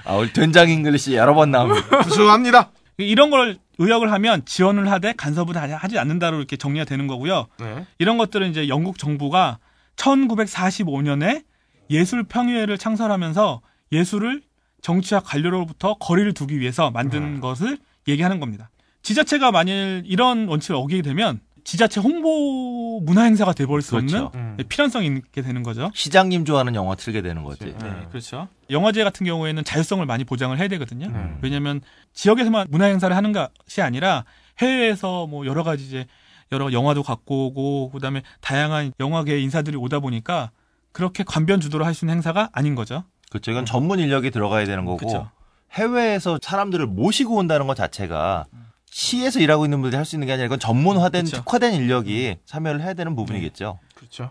아, 우리 된장 English 여러 번 나옵니다. 구수합니다. 이런 걸 의역을 하면 지원을 하되 간섭을 하지- 않는다로 이렇게 정리가 되는 거고요. 네. 이런 것들은 이제 영국 정부가 1945년에 예술 평의회를 창설하면서 예술을 정치와 관료로부터 거리를 두기 위해서 만든 것을 얘기하는 겁니다. 지자체가 만일 이런 원칙을 어기게 되면 지자체 홍보 문화 행사가 돼버릴 수 그렇죠. 없는 네, 필연성이 있게 되는 거죠. 시장님 좋아하는 영화 틀게 되는 거지. 네, 그렇죠. 영화제 같은 경우에는 자율성을 많이 보장을 해야 되거든요. 네. 왜냐하면 지역에서만 문화 행사를 하는 것이 아니라 해외에서 뭐 여러 가지 이제 여러 영화도 갖고 오고 그다음에 다양한 영화계 인사들이 오다 보니까 그렇게 관변 주도로 할 수 있는 행사가 아닌 거죠. 그렇죠. 이건 전문 인력이 들어가야 되는 거고 그렇죠. 해외에서 사람들을 모시고 온다는 것 자체가 시에서 일하고 있는 분들이 할 수 있는 게 아니라 이건 전문화된 그렇죠. 특화된 인력이 참여를 해야 되는 부분이겠죠. 그렇죠.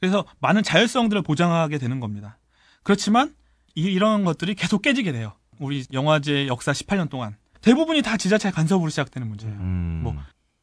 그래서 많은 자율성들을 보장하게 되는 겁니다. 그렇지만 이, 이런 것들이 계속 깨지게 돼요. 우리 영화제 역사 18년 동안 대부분이 다 지자체 간섭으로 시작되는 문제예요. 음. 뭐.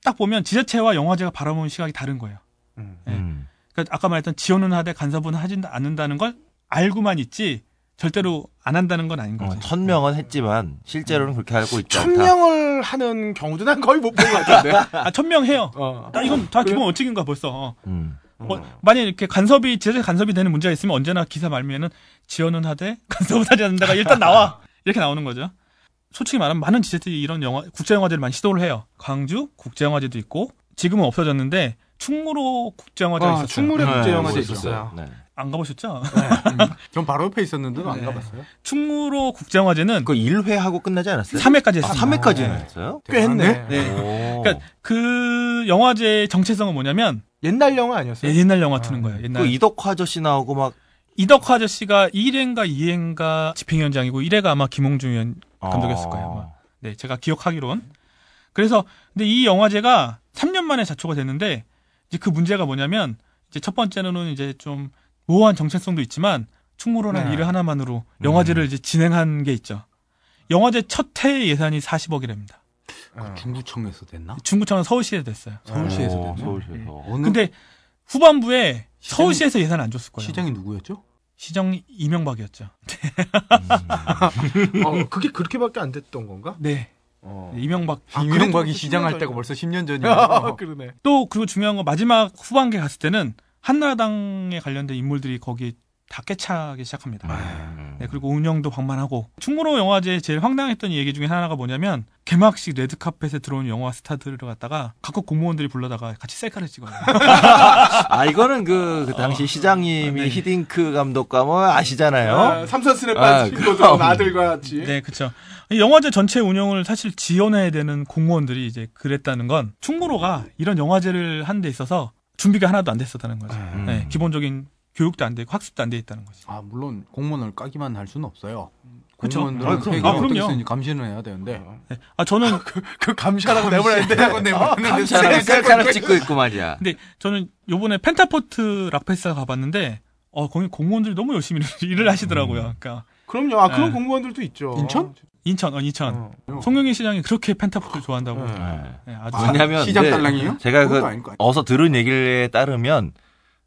딱 보면 지자체와 영화제가 바라보는 시각이 다른 거예요. 음. 네. 음. 그러니까 아까 말했던 지원은 하되 간섭은 하지 않는다는 걸 알고만 있지 절대로 안 한다는 건 아닌 어, 거죠. 천명은 했지만 실제로는 그렇게 알고 있지 않다. 천 명을 하는 경우도 난 거의 못 본 것 같은데. 아 천명 해요. 어. 아, 이건 다 그래? 기본 원칙인 거야 벌써. 어. 음. 뭐, 만약 이렇게 간섭이 지자체 간섭이 되는 문제가 있으면 언제나 기사 말미에는 지원은 하되 간섭은 하지 않는다가 일단 나와 이렇게 나오는 거죠. 솔직히 말하면 많은 지자체들이 이런 영화 국제 영화제를 많이 시도를 해요. 광주 국제 영화제도 있고 지금은 없어졌는데 충무로 국제 영화제가 아, 있었어요. 충무대 네, 국제영화제 있었어요. 있었어요. 네. 안 가보셨죠? 전 바로 옆에 있었는데도 안 네. 가봤어요. 충무로 국제 영화제는 그거 1회 하고 끝나지 않았어요? 3회까지 아, 했습니다. 3회까지는 네. 했어요? 꽤 했네. 네. 오. 그러니까 그 영화제의 정체성은 뭐냐면 옛날 영화 아니었어요? 옛날 영화 트는 거예요. 옛날 그 이덕화 아저씨 나오고 막 이덕화 아저씨가 1회인가 2회인가 집행위원장이고 1회가 아마 김홍중 위원 감독이었을 거예요. 아마. 네, 제가 기억하기론. 그래서 근데 이 영화제가 3년 만에 자초가 됐는데 이제 그 문제가 뭐냐면 이제 첫 번째로는 이제 좀 모호한 정체성도 있지만 충무로는 네. 일을 하나만으로 영화제를 이제 진행한 게 있죠. 영화제 첫 해 예산이 40억이랍니다. 어. 중구청에서 됐나? 중구청은 서울시에서 됐어요. 서울시에서 오, 됐나? 서울시에서. 어느 근데 후반부에 시장이- 서울시에서 예산 안 줬을 거예요. 시장이 누구였죠? 시정이 이명박이었죠. 어, 그게 그렇게밖에 안 됐던 건가? 네. 어. 이명박 아, 이명박이 시장할 10년 때가 벌써 10년 아, 전이에요. 그러네. 또 그리고 중요한 건 마지막 후반기에 갔을 때는 한나라당에 관련된 인물들이 거기 다 깨차기 시작합니다. 음. 네, 그리고 운영도 방만하고 충무로 영화제 제일 황당했던 얘기 중에 하나가 뭐냐면 개막식 레드카펫에 들어온 영화 스타들을 갖다가 각국 공무원들이 불러다가 같이 셀카를 찍어요. 아 이거는 그, 그 당시 시장님이 네. 히딩크 감독과 뭐 아시잖아요. 아, 삼선 스냅 아, 반지 입고 그럼. 들어온 아들과 같이. 네, 그렇죠. 영화제 전체 운영을 사실 지원해야 되는 공무원들이 이제 그랬다는 건 충무로가 이런 영화제를 하는 데 있어서 준비가 하나도 안 됐었다는 거죠. 음. 네, 기본적인 교육도 안 되고 학습도 안 돼 있다는 거죠. 아 물론 공무원을 까기만 할 수는 없어요. 그쵸. 공무원들은 아, 그럼. 아, 어떻게 그럼요. 감시는 해야 되는데. 네. 아 저는 그 감시하라고 내보냈는데. 내보냈는데 사람 셀카를 찍고 있고 말이야. 근데 저는 요번에 펜타포트 락페스타 가봤는데 어 거기 공무원들이 너무 열심히 일을 하시더라고요. 그러니까 그럼요. 아, 그런 네. 공무원들도 있죠. 인천? 인천 어 인천 어. 송영길 시장이 그렇게 펜타포트를 좋아한다고. 네. 네. 네, 아주 아, 왜냐면 시장 네, 딸랑이에요? 제가 그. 어서 들은 얘기에 따르면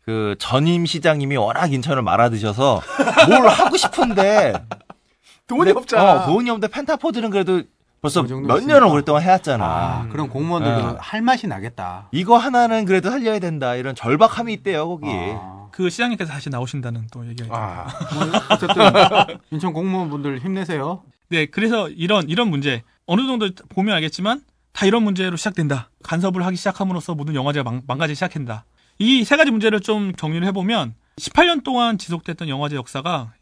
그 전임 시장님이 워낙 인천을 말아드셔서 뭘 하고 싶은데 돈이 근데, 없잖아. 어, 돈이 없는데 펜타포드는 그래도 벌써 그 몇. 년을 오랫동안 해왔잖아. 아, 그럼 공무원들도 네. 할 맛이 나겠다. 이거 하나는 그래도 살려야 된다. 이런 절박함이 있대요 거기. 아, 그 시장님께서 다시 나오신다는 또 얘기가 있죠. 아, 뭐 어쨌든 인천 공무원분들 힘내세요. 네, 그래서 이런 이런 문제 어느 정도 보면 알겠지만 다 이런 문제로 시작된다. 간섭을 하기 시작함으로써 모든 영화제가 망, 망가지기 시작한다. 이 세 가지 문제를 좀 정리를 해보면 18년 동안 지속됐던 영화제 역사가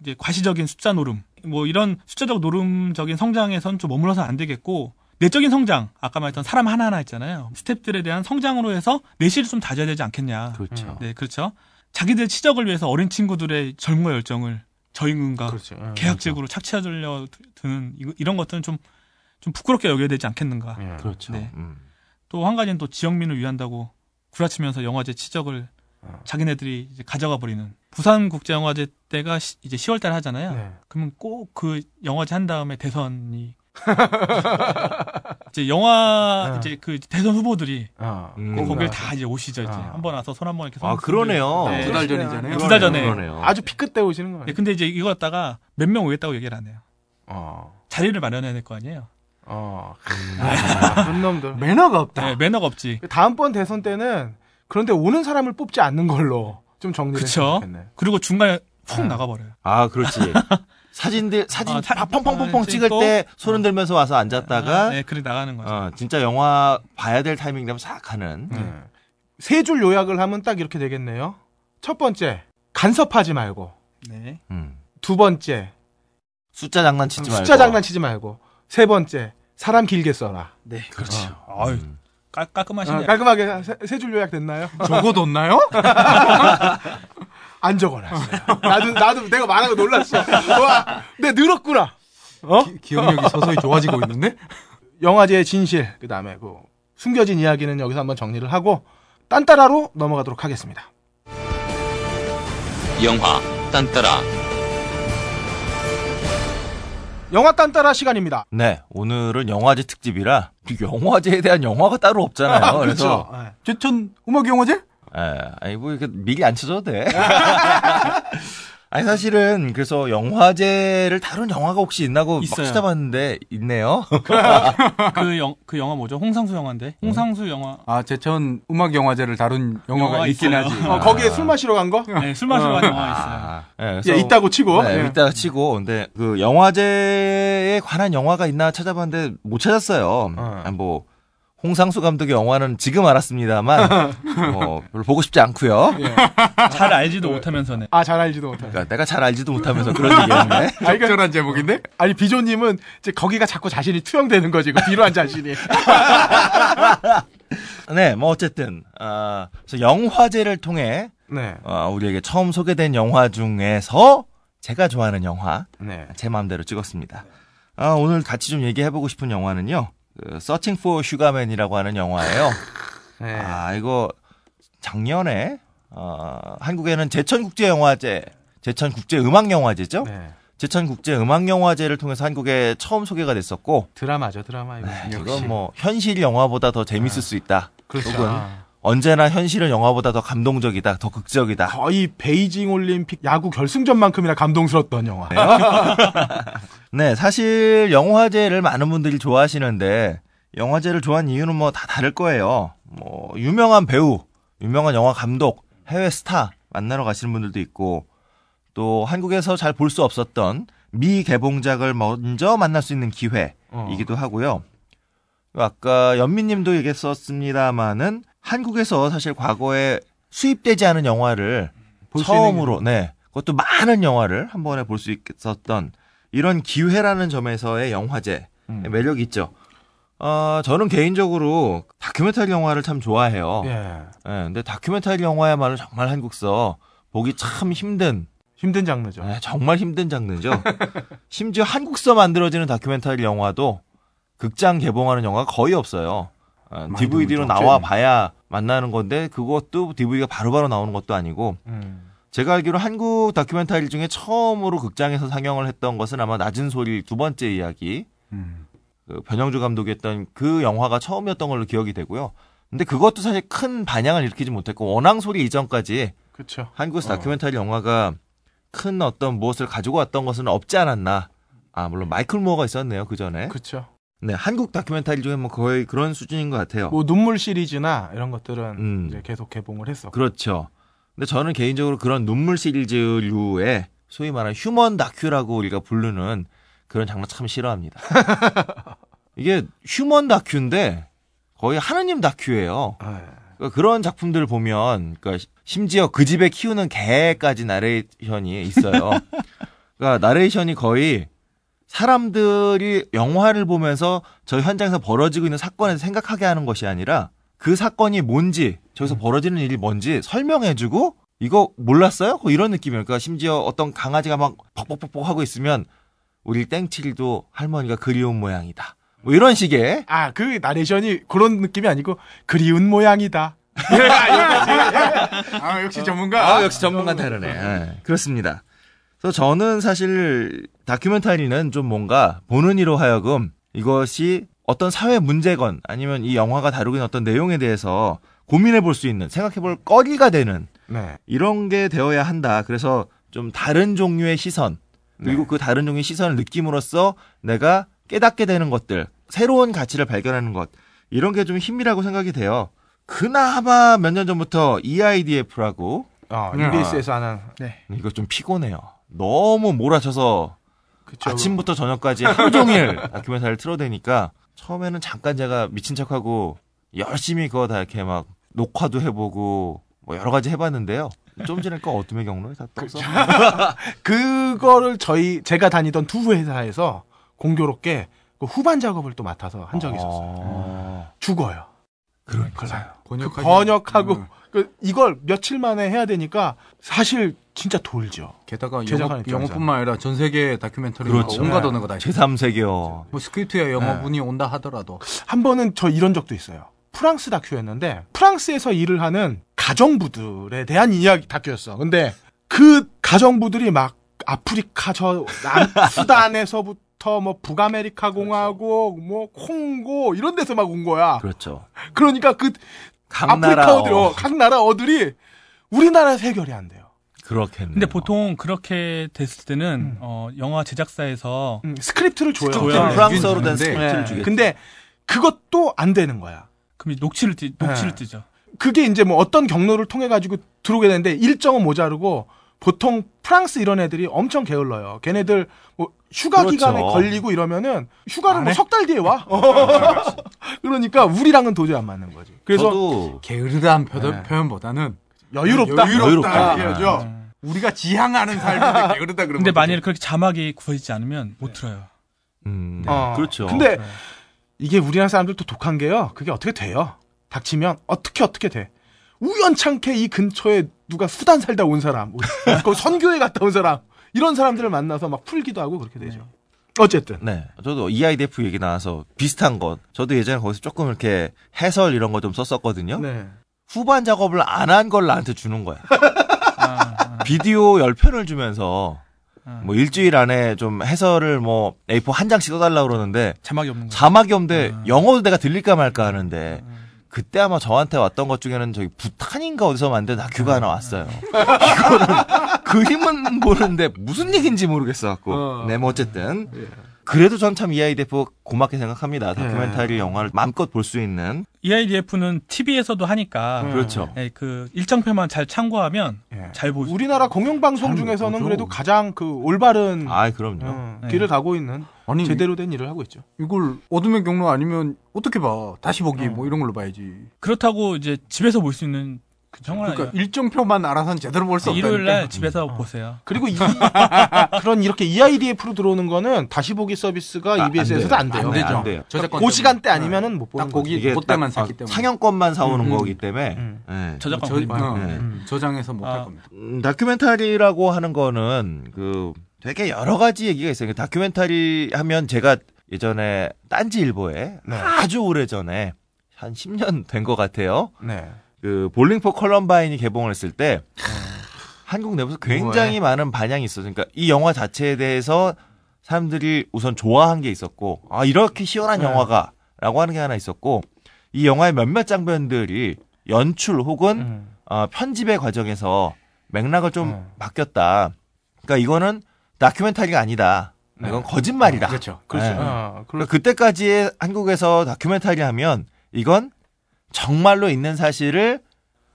이제 과시적인 숫자 노름, 뭐 이런 숫자적 노름적인 성장에선 좀 머물러서 안 되겠고 내적인 성장, 아까 말했던 사람 하나하나 있잖아요. 스탭들에 대한 성장으로 해서 내실을 좀 다져야 되지 않겠냐. 그렇죠. 네, 그렇죠. 자기들 치적을 위해서 어린 친구들의 젊음과 열정을 저임금과 그렇죠. 예. 계약직으로 착취하려 드는 이런 것들은 좀, 좀 부끄럽게 여겨야 되지 않겠는가. 예. 그렇죠. 네. 음. 또한 가지는 또 지역민을 위한다고 구라치면서 영화제 치적을 어. 자기네들이 이제 가져가 버리는. 부산 국제영화제 때가 시- 이제 10월 달에 하잖아요. 네. 그러면 꼭 그 영화제 한 다음에 대선이 이제 영화 네. 이제 그 대선 후보들이 어. 음. 꼭 거길 나와서. 다 이제 오시죠. 이제 아. 한번 와서 손 한 번 이렇게 아손 그러네요. 네. 두달 전이잖아요. 두 달 전에. 그러네요. 아주 피끝 때 오시는 거예요. 네, 근데 이제 이거 갖다가 몇 명 오겠다고 얘기를 안 해요. 어. 자리를 마련해야 될 거 아니에요. 어. 아, 그런 놈들. 매너가 없다. 네, 매너가 없지. 다음번 대선 때는 그런데 오는 사람을 뽑지 않는 걸로 좀 정리를 좋겠네. 그리고 중간에 훅 아. 나가버려요. 아 그렇지. 사진들 사진 아, 사- 다 펑펑펑펑 아, 찍을 찍고. 때 손 흔 들면서 와서 앉았다가 아, 네, 그래 나가는 거죠. 어, 진짜 영화 봐야 될 타이밍 되면 싹 하는. 네. 세줄 요약을 하면 딱 이렇게 되겠네요. 첫 번째, 간섭하지 말고. 네. 음. 두 번째, 숫자 장난치지 말고. 숫자 장난치지 말고. 세 번째, 사람 길게 써라. 네, 그렇죠. 음. 아유, 깔, 깔끔하시네요. 어, 깔끔하게 세, 세 줄 요약 됐나요? 적어뒀나요? 안 적어놨어요. 나도 나도 내가 말하고 놀랐어. 와, 내 늘었구나. 어? 기- 기억력이 서서히 좋아지고 있는데? 영화제의 진실, 그 다음에 그 숨겨진 이야기는 여기서 한번 정리를 하고 딴따라로 넘어가도록 하겠습니다. 영화 딴따라 영화 딴따라 시간입니다. 네, 오늘은 영화제 특집이라 영화제에 대한 영화가 따로 없잖아요. 그래서 그렇죠. 예. 제천 음악 영화제? 예, 아니 뭐 이렇게 미리 안 쳐줘도 돼. 아니 사실은 그래서 영화제를 다룬 영화가 혹시 있나고 막 있어요. 찾아봤는데 있네요. 그, 영, 그 영화 뭐죠? 홍상수 영화인데. 홍상수 영화. 아, 제천 음악 영화제를 다룬 영화가 영화가 있긴 있어요. 하지. 어, 거기에 술 마시러 간 거? 네, 술 마시러 간 영화가 있어요. 아, 예, 예, 그래서 있다고 치고. 네, 예. 이따가 치고 근데 그 영화제에 관한 영화가 있나 찾아봤는데 못 찾았어요. 어. 아, 뭐 홍상수 감독의 영화는 지금 알았습니다만 뭐 별로 보고 싶지 않고요. 잘 알지도 못하면서네. 아, 잘 알지도 못해. 그러니까 내가 잘 알지도 못하면서 그런 얘기했네. 적절한 제목인데? 아니, 비조님은 이제 거기가 자꾸 자신이 투영되는 거지. 그 뒤로 한 자신이. 네, 뭐 어쨌든 아, 그래서 영화제를 통해 네. 어, 우리에게 처음 소개된 영화 중에서 제가 좋아하는 영화 네. 제 마음대로 찍었습니다. 아, 오늘 같이 좀 얘기해보고 싶은 영화는요. 그, Searching for Sugarman이라고 하는 영화예요. 네. 아, 이거 작년에 어, 한국에는 제천국제영화제, 제천국제음악영화제죠. 네. 제천국제음악영화제를 통해서 한국에 처음 소개가 됐었고, 드라마죠, 드라마. 이거. 네, 이건 뭐 현실 영화보다 더 재밌을 수 있다. 그렇죠. 혹은 아. 언제나 현실은 영화보다 더 감동적이다, 더 극적이다. 거의 베이징 올림픽 야구 결승전만큼이나 감동스러웠던 영화. 네, 사실 영화제를 많은 분들이 좋아하시는데 영화제를 좋아하는 이유는 뭐 다 다를 거예요. 뭐 유명한 배우, 유명한 영화 감독, 해외 스타 만나러 가시는 분들도 있고 또 한국에서 잘 볼 수 없었던 미 개봉작을 먼저 만날 수 있는 기회이기도 하고요. 아까 연민님도 얘기했었습니다마는 한국에서 사실 과거에 수입되지 않은 영화를 처음으로 네 그것도 많은 영화를 한 번에 볼 수 있었던 이런 기회라는 점에서의 영화제 음. 매력이 있죠. 어, 저는 개인적으로 다큐멘터리 영화를 참 좋아해요. 예. 예. 근데 다큐멘터리 영화야말로 정말 한국서 보기 참 힘든, 힘든 장르죠. 예, 정말 힘든 장르죠. 심지어 한국서 만들어지는 다큐멘터리 영화도 극장 개봉하는 영화가 거의 없어요. 어, DVD로 드물죠. 나와 봐야 만나는 건데 그것도 DVD가 바로바로 나오는 것도 아니고 음. 제가 알기로 한국 다큐멘터리 중에 처음으로 극장에서 상영을 했던 것은 아마 낮은 소리 두 번째 이야기 음. 그 변영주 감독이 했던 그 영화가 처음이었던 걸로 기억이 되고요. 근데 그것도 사실 큰 반향을 일으키지 못했고 원앙 소리 이전까지 그렇죠. 한국에서 어. 다큐멘터리 영화가 큰 어떤 무엇을 가지고 왔던 것은 없지 않았나. 아 물론 마이클 모어가 있었네요 그 전에. 그렇죠. 네 한국 다큐멘터리 중에 뭐 거의 그런 수준인 것 같아요. 뭐 눈물 시리즈나 이런 것들은 음. 이제 계속 개봉을 했었고. 그렇죠. 근데 저는 개인적으로 그런 눈물 시리즈류의 소위 말하는 휴먼 다큐라고 우리가 부르는 그런 장르 참 싫어합니다. 이게 휴먼 다큐인데 거의 하느님 다큐예요. 예. 그러니까 그런 작품들을 보면 그러니까 심지어 그 집에 키우는 개까지 나레이션이 있어요. 그러니까 나레이션이 거의 사람들이 영화를 보면서 저 현장에서 벌어지고 있는 사건에서 생각하게 하는 것이 아니라 그 사건이 뭔지 저기서 벌어지는 일이 뭔지 설명해주고 이거 몰랐어요? 뭐 이런 느낌이에요. 그러니까 심지어 어떤 강아지가 막 벅벅벅벅 하고 있으면 우리 땡칠이도 할머니가 그리운 모양이다. 뭐 이런 식의 아, 그 나레이션이 그런 느낌이 아니고 그리운 모양이다. 아, 역시 전문가. 아, 역시 전문가 다르네. 예, 그렇습니다. 그래서 저는 사실 다큐멘터리는 좀 뭔가 보는 이로 하여금 이것이 어떤 사회 문제건 아니면 이 영화가 다루고 있는 어떤 내용에 대해서 고민해 볼 수 있는 생각해 볼 거리가 되는 네. 이런 게 되어야 한다. 그래서 좀 다른 종류의 시선 그리고 그 다른 종류의 시선을 느낌으로써 내가 깨닫게 되는 것들 새로운 가치를 발견하는 것 이런 게 좀 힘이라고 생각이 돼요. 그나마 몇 년 전부터 EIDF라고 어, 네. EBS에서 하는 네. 이거 좀 피곤해요. 너무 몰아쳐서 그쵸. 아침부터 저녁까지 하루 종일 다큐멘터리를 틀어대니까 처음에는 잠깐 제가 미친 척하고 열심히 그거 다 이렇게 막 녹화도 해보고 뭐 여러 가지 해봤는데요. 좀 전에 거 어둠의 경로에 다 떠서 그거를 저희 제가 다니던 두 회사에서 공교롭게 그 후반 작업을 또 맡아서 한 적이 있었어요. 어. 죽어요. 그러니까요. 번역하지. 그 번역하고 음. 그 이걸 며칠 만에 해야 되니까 사실 진짜 돌죠. 게다가 영어. 영어 뿐만 아니라 전 세계 다큐멘터리가 그렇죠. 온갖 네. 언어가 다 있어요. 제3세계요. 뭐 스크립트에 영어본이 온다 하더라도 한 번은 저 이런 적도 있어요. 프랑스 다큐였는데 프랑스에서 일을 하는 가정부들에 대한 이야기 다큐였어. 근데 그 가정부들이 막 아프리카 저 남, 수단에서부터 뭐 북아메리카 공화국 뭐 콩고 이런 데서 막 온 거야. 그렇죠. 그러니까 그 각 나라 아프리카 어들, 어, 어, 각 나라 어들이 우리나라에서 해결이 안 돼요. 그렇겠네요. 근데 보통 그렇게 됐을 때는 음. 어, 영화 제작사에서 음, 스크립트를 줘요. 줘요. 네, 프랑스어로 된 스크립트를 네. 주겠죠. 근데 그것도 안 되는 거야. 그럼 녹취를 띄, 녹취를 네. 뜨죠. 그게 이제 뭐 어떤 경로를 통해 가지고 들어오게 되는데 일정은 모자르고 보통 프랑스 이런 애들이 엄청 게을러요. 걔네들 뭐 휴가 그렇죠. 기간에 걸리고 이러면은 휴가를 안 뭐 해? 석달 뒤에 와. 그러니까 우리랑은 도저히 안 맞는 거지. 그래서 저도 게으르다는 표, 네. 표현보다는 여유롭다. 여유롭다. 얘기하죠. 음. 우리가 지향하는 삶인데 게으르다 그러면 근데. 만약에 그렇게 자막이 구해지지 않으면 못 들어요. 음, 어. 그렇죠. 근데 네. 이게 우리나라 사람들도 독한 게요. 그게 어떻게 돼요? 닥치면 어떻게 어떻게 돼? 우연찮게 이 근처에 누가 수단 살다 온 사람, 그 선교회 갔다 온 사람 이런 사람들을 만나서 막 풀기도 하고 그렇게 되죠. 어쨌든 네. 저도 EIDF 얘기 나와서 비슷한 것. 저도 예전에 거기서 조금 이렇게 해설 이런 거 좀 썼었거든요. 네. 후반 작업을 안 한 걸 나한테 주는 거야. 아, 아, 비디오 10편을 주면서 아. 뭐 일주일 안에 좀 해설을 뭐 A4 한 장씩 써달라 그러는데 자막이 없는 거. 자막이 없는데 아. 영어도 내가 들릴까 말까 하는데 음. 그때 아마 저한테 왔던 것 중에는 저기 부탄인가 어디서 만든 아. 다큐가 하나 왔어요. 이거는 그림은 보는데 무슨 얘기인지 모르겠어 갖고. 어. 네, 뭐 어쨌든 예. 그래도 전 참 EIDF 고맙게 생각합니다. 네. 다큐멘터리 영화를 마음껏 볼 수 있는. EIDF는 TV에서도 하니까 음. 그렇죠. 네, 그 일정표만 잘 참고하면 예. 잘 보죠. 우리나라 공영방송 잘 중에서는 보죠. 그래도 가장 그 올바른 아, 그럼요. 어, 네. 길을 가고 있는 아니 제대로 된 일을 하고 있죠. 이걸 어둠의 경로 아니면 어떻게 봐 다시 보기 어. 뭐 이런 걸로 봐야지 그렇다고 이제 집에서 볼 수 있는 그 정말 그러니까 일정표만 알아서는 제대로 볼 수 없다 일요일 날 집에서 보세요. 그리고 이, 그런 이렇게 EIDF로 들어오는 거는 다시 보기 서비스가 아, EBS에서도 안안 돼요. 돼요. 안 되죠 안 돼요. 저작권 그 시간대. 아니면은 못 보는. 거기 이게 그때만 딱, 샀기 아, 때문에 상영권만 사오는 음, 음. 거기 때문에. 음. 네. 저작권 저. 어, 네. 음. 저장해서 못할 아. 겁니다 음, 다큐멘터리라고 하는 거는 그 되게 여러 가지 얘기가 있어요. 그 다큐멘터리 하면 제가 예전에 딴지일보에 네. 아주 오래 전에 한 10년 된 것 같아요. 네. 그 볼링포 컬럼바인이 개봉을 했을 때 한국 내부에서 굉장히 많은 반향이 있어요. 그러니까 이 영화 자체에 대해서 사람들이 우선 좋아한 게 있었고 아 이렇게 시원한 네. 영화가라고 하는 게 하나 있었고 이 영화의 몇몇 장면들이 연출 혹은 음. 어, 편집의 과정에서 맥락을 좀 음. 바뀌었다. 그러니까 이거는 다큐멘터리가 아니다. 네. 이건 거짓말이다. 그렇죠 그렇죠. 네. 어, 그러니까 그때까지 한국에서 다큐멘터리 하면 이건 정말로 있는 사실을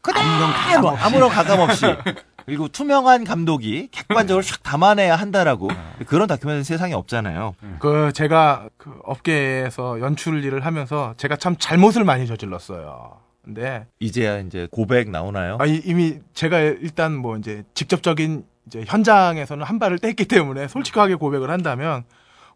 아무런 가감 그대로 없이. 아무런 가감 없이 그리고 투명한 감독이 객관적으로 샥 담아내야 한다라고 그런 다큐멘터리 세상에 없잖아요. 그 제가 그 업계에서 연출 일을 하면서 제가 참 잘못을 많이 저질렀어요. 근데 이제야 이제 고백 나오나요? 아, 이- 이미 제가 일단 뭐 이제 직접적인 이제 현장에서는 한 발을 뗐기 때문에 솔직하게 고백을 한다면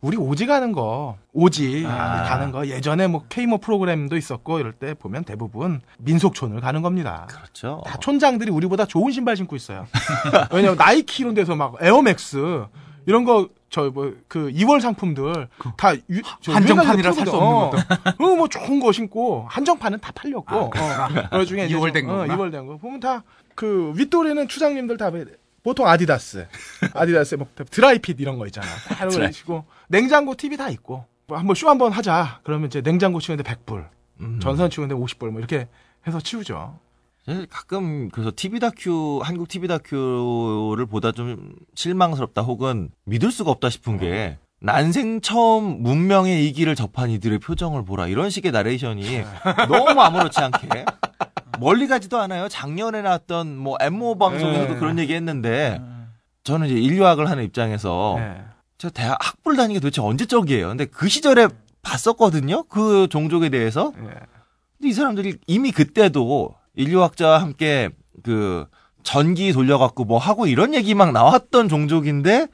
우리 오지 가는 거 오지 아. 가는 거 예전에 뭐 K모 프로그램도 있었고 이럴 때 보면 대부분 민속촌을 가는 겁니다. 그렇죠. 다 촌장들이 우리보다 좋은 신발 신고 있어요. 왜냐면 나이키 이런 데서 막 에어맥스 이런 거 저 뭐 그 이월 상품들 다 유, 저 한정판이라 살수 풀거든. 없는 것도. 어, 뭐 좋은 거 신고 한정판은 다 팔렸고. 어, 그 중에 이제 2월 된 좀, 어, 거구나. 2월 된 거. 보면 다 그 윗돌에는 추장님들 다 보통 아디다스, 아디다스 뭐 드라이핏 이런 거 있잖아. 다 이런 거 있고 냉장고 TV 다 있고. 뭐 한번 쇼 한번 하자. 그러면 이제 냉장고 치우는데 100불, 음. 전선 치우는데 50불 뭐 이렇게 해서 치우죠. 사실 가끔 그래서 TV 다큐 한국 TV 다큐를 보다 좀 실망스럽다 혹은 믿을 수가 없다 싶은 게 난생 처음 문명의 이기를 접한 이들의 표정을 보라 이런 식의 나레이션이 너무 아무렇지 않게 멀리 가지도 않아요. 작년에 나왔던 뭐 엠모 방송에서도 네. 그런 얘기 했는데 저는 이제 인류학을 하는 입장에서 네. 제가 대학 학부를 다니는 게 도대체 언제적이에요. 근데 그 시절에 봤었거든요. 그 종족에 대해서. 예. 근데 이 사람들이 이미 그때도 인류학자와 함께 그 전기 돌려갖고 뭐 하고 이런 얘기 막 나왔던 종족인데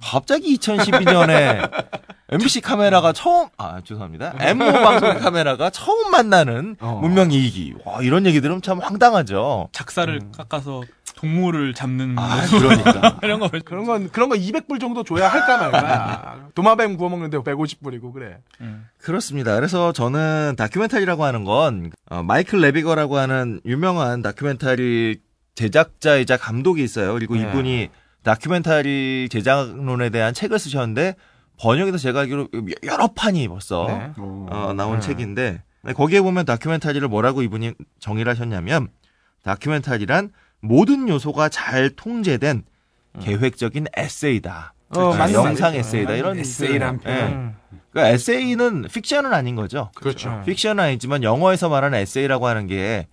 갑자기 2012년에 MBC 카메라가 처음 아 죄송합니다. 엠모 방송 카메라가 처음 만나는 어. 문명 이익이 와 이런 얘기 들으면 참 황당하죠. 작사를 깎아서 동물을 잡는 아 그러니까 이런 거 그런 건 그런 거 200불 정도 줘야 할까 말까. 도마뱀 구워 먹는데 150불이고 그래. 음. 그렇습니다. 그래서 저는 다큐멘터리라고 하는 건 어, 마이클 레비거라고 하는 유명한 다큐멘터리 제작자이자 감독이 있어요. 그리고 네. 이분이 다큐멘터리 제작론에 대한 책을 쓰셨는데 번역에서 제가 알기로 여러 판이 벌써 네. 어, 나온 음. 책인데 네, 거기에 보면 다큐멘터리를 뭐라고 이분이 정의를 하셨냐면 다큐멘터리란 모든 요소가 잘 통제된 계획적인 에세이다. 음. 어, 아, 맞는 영상 말이죠. 에세이다 이런 에세이란 표현. 표현. 예. 음. 그러니까 에세이는 픽션은 아닌 거죠. 그렇죠. 픽션은 아니지만 영어에서 말하는 에세이라고 하는 게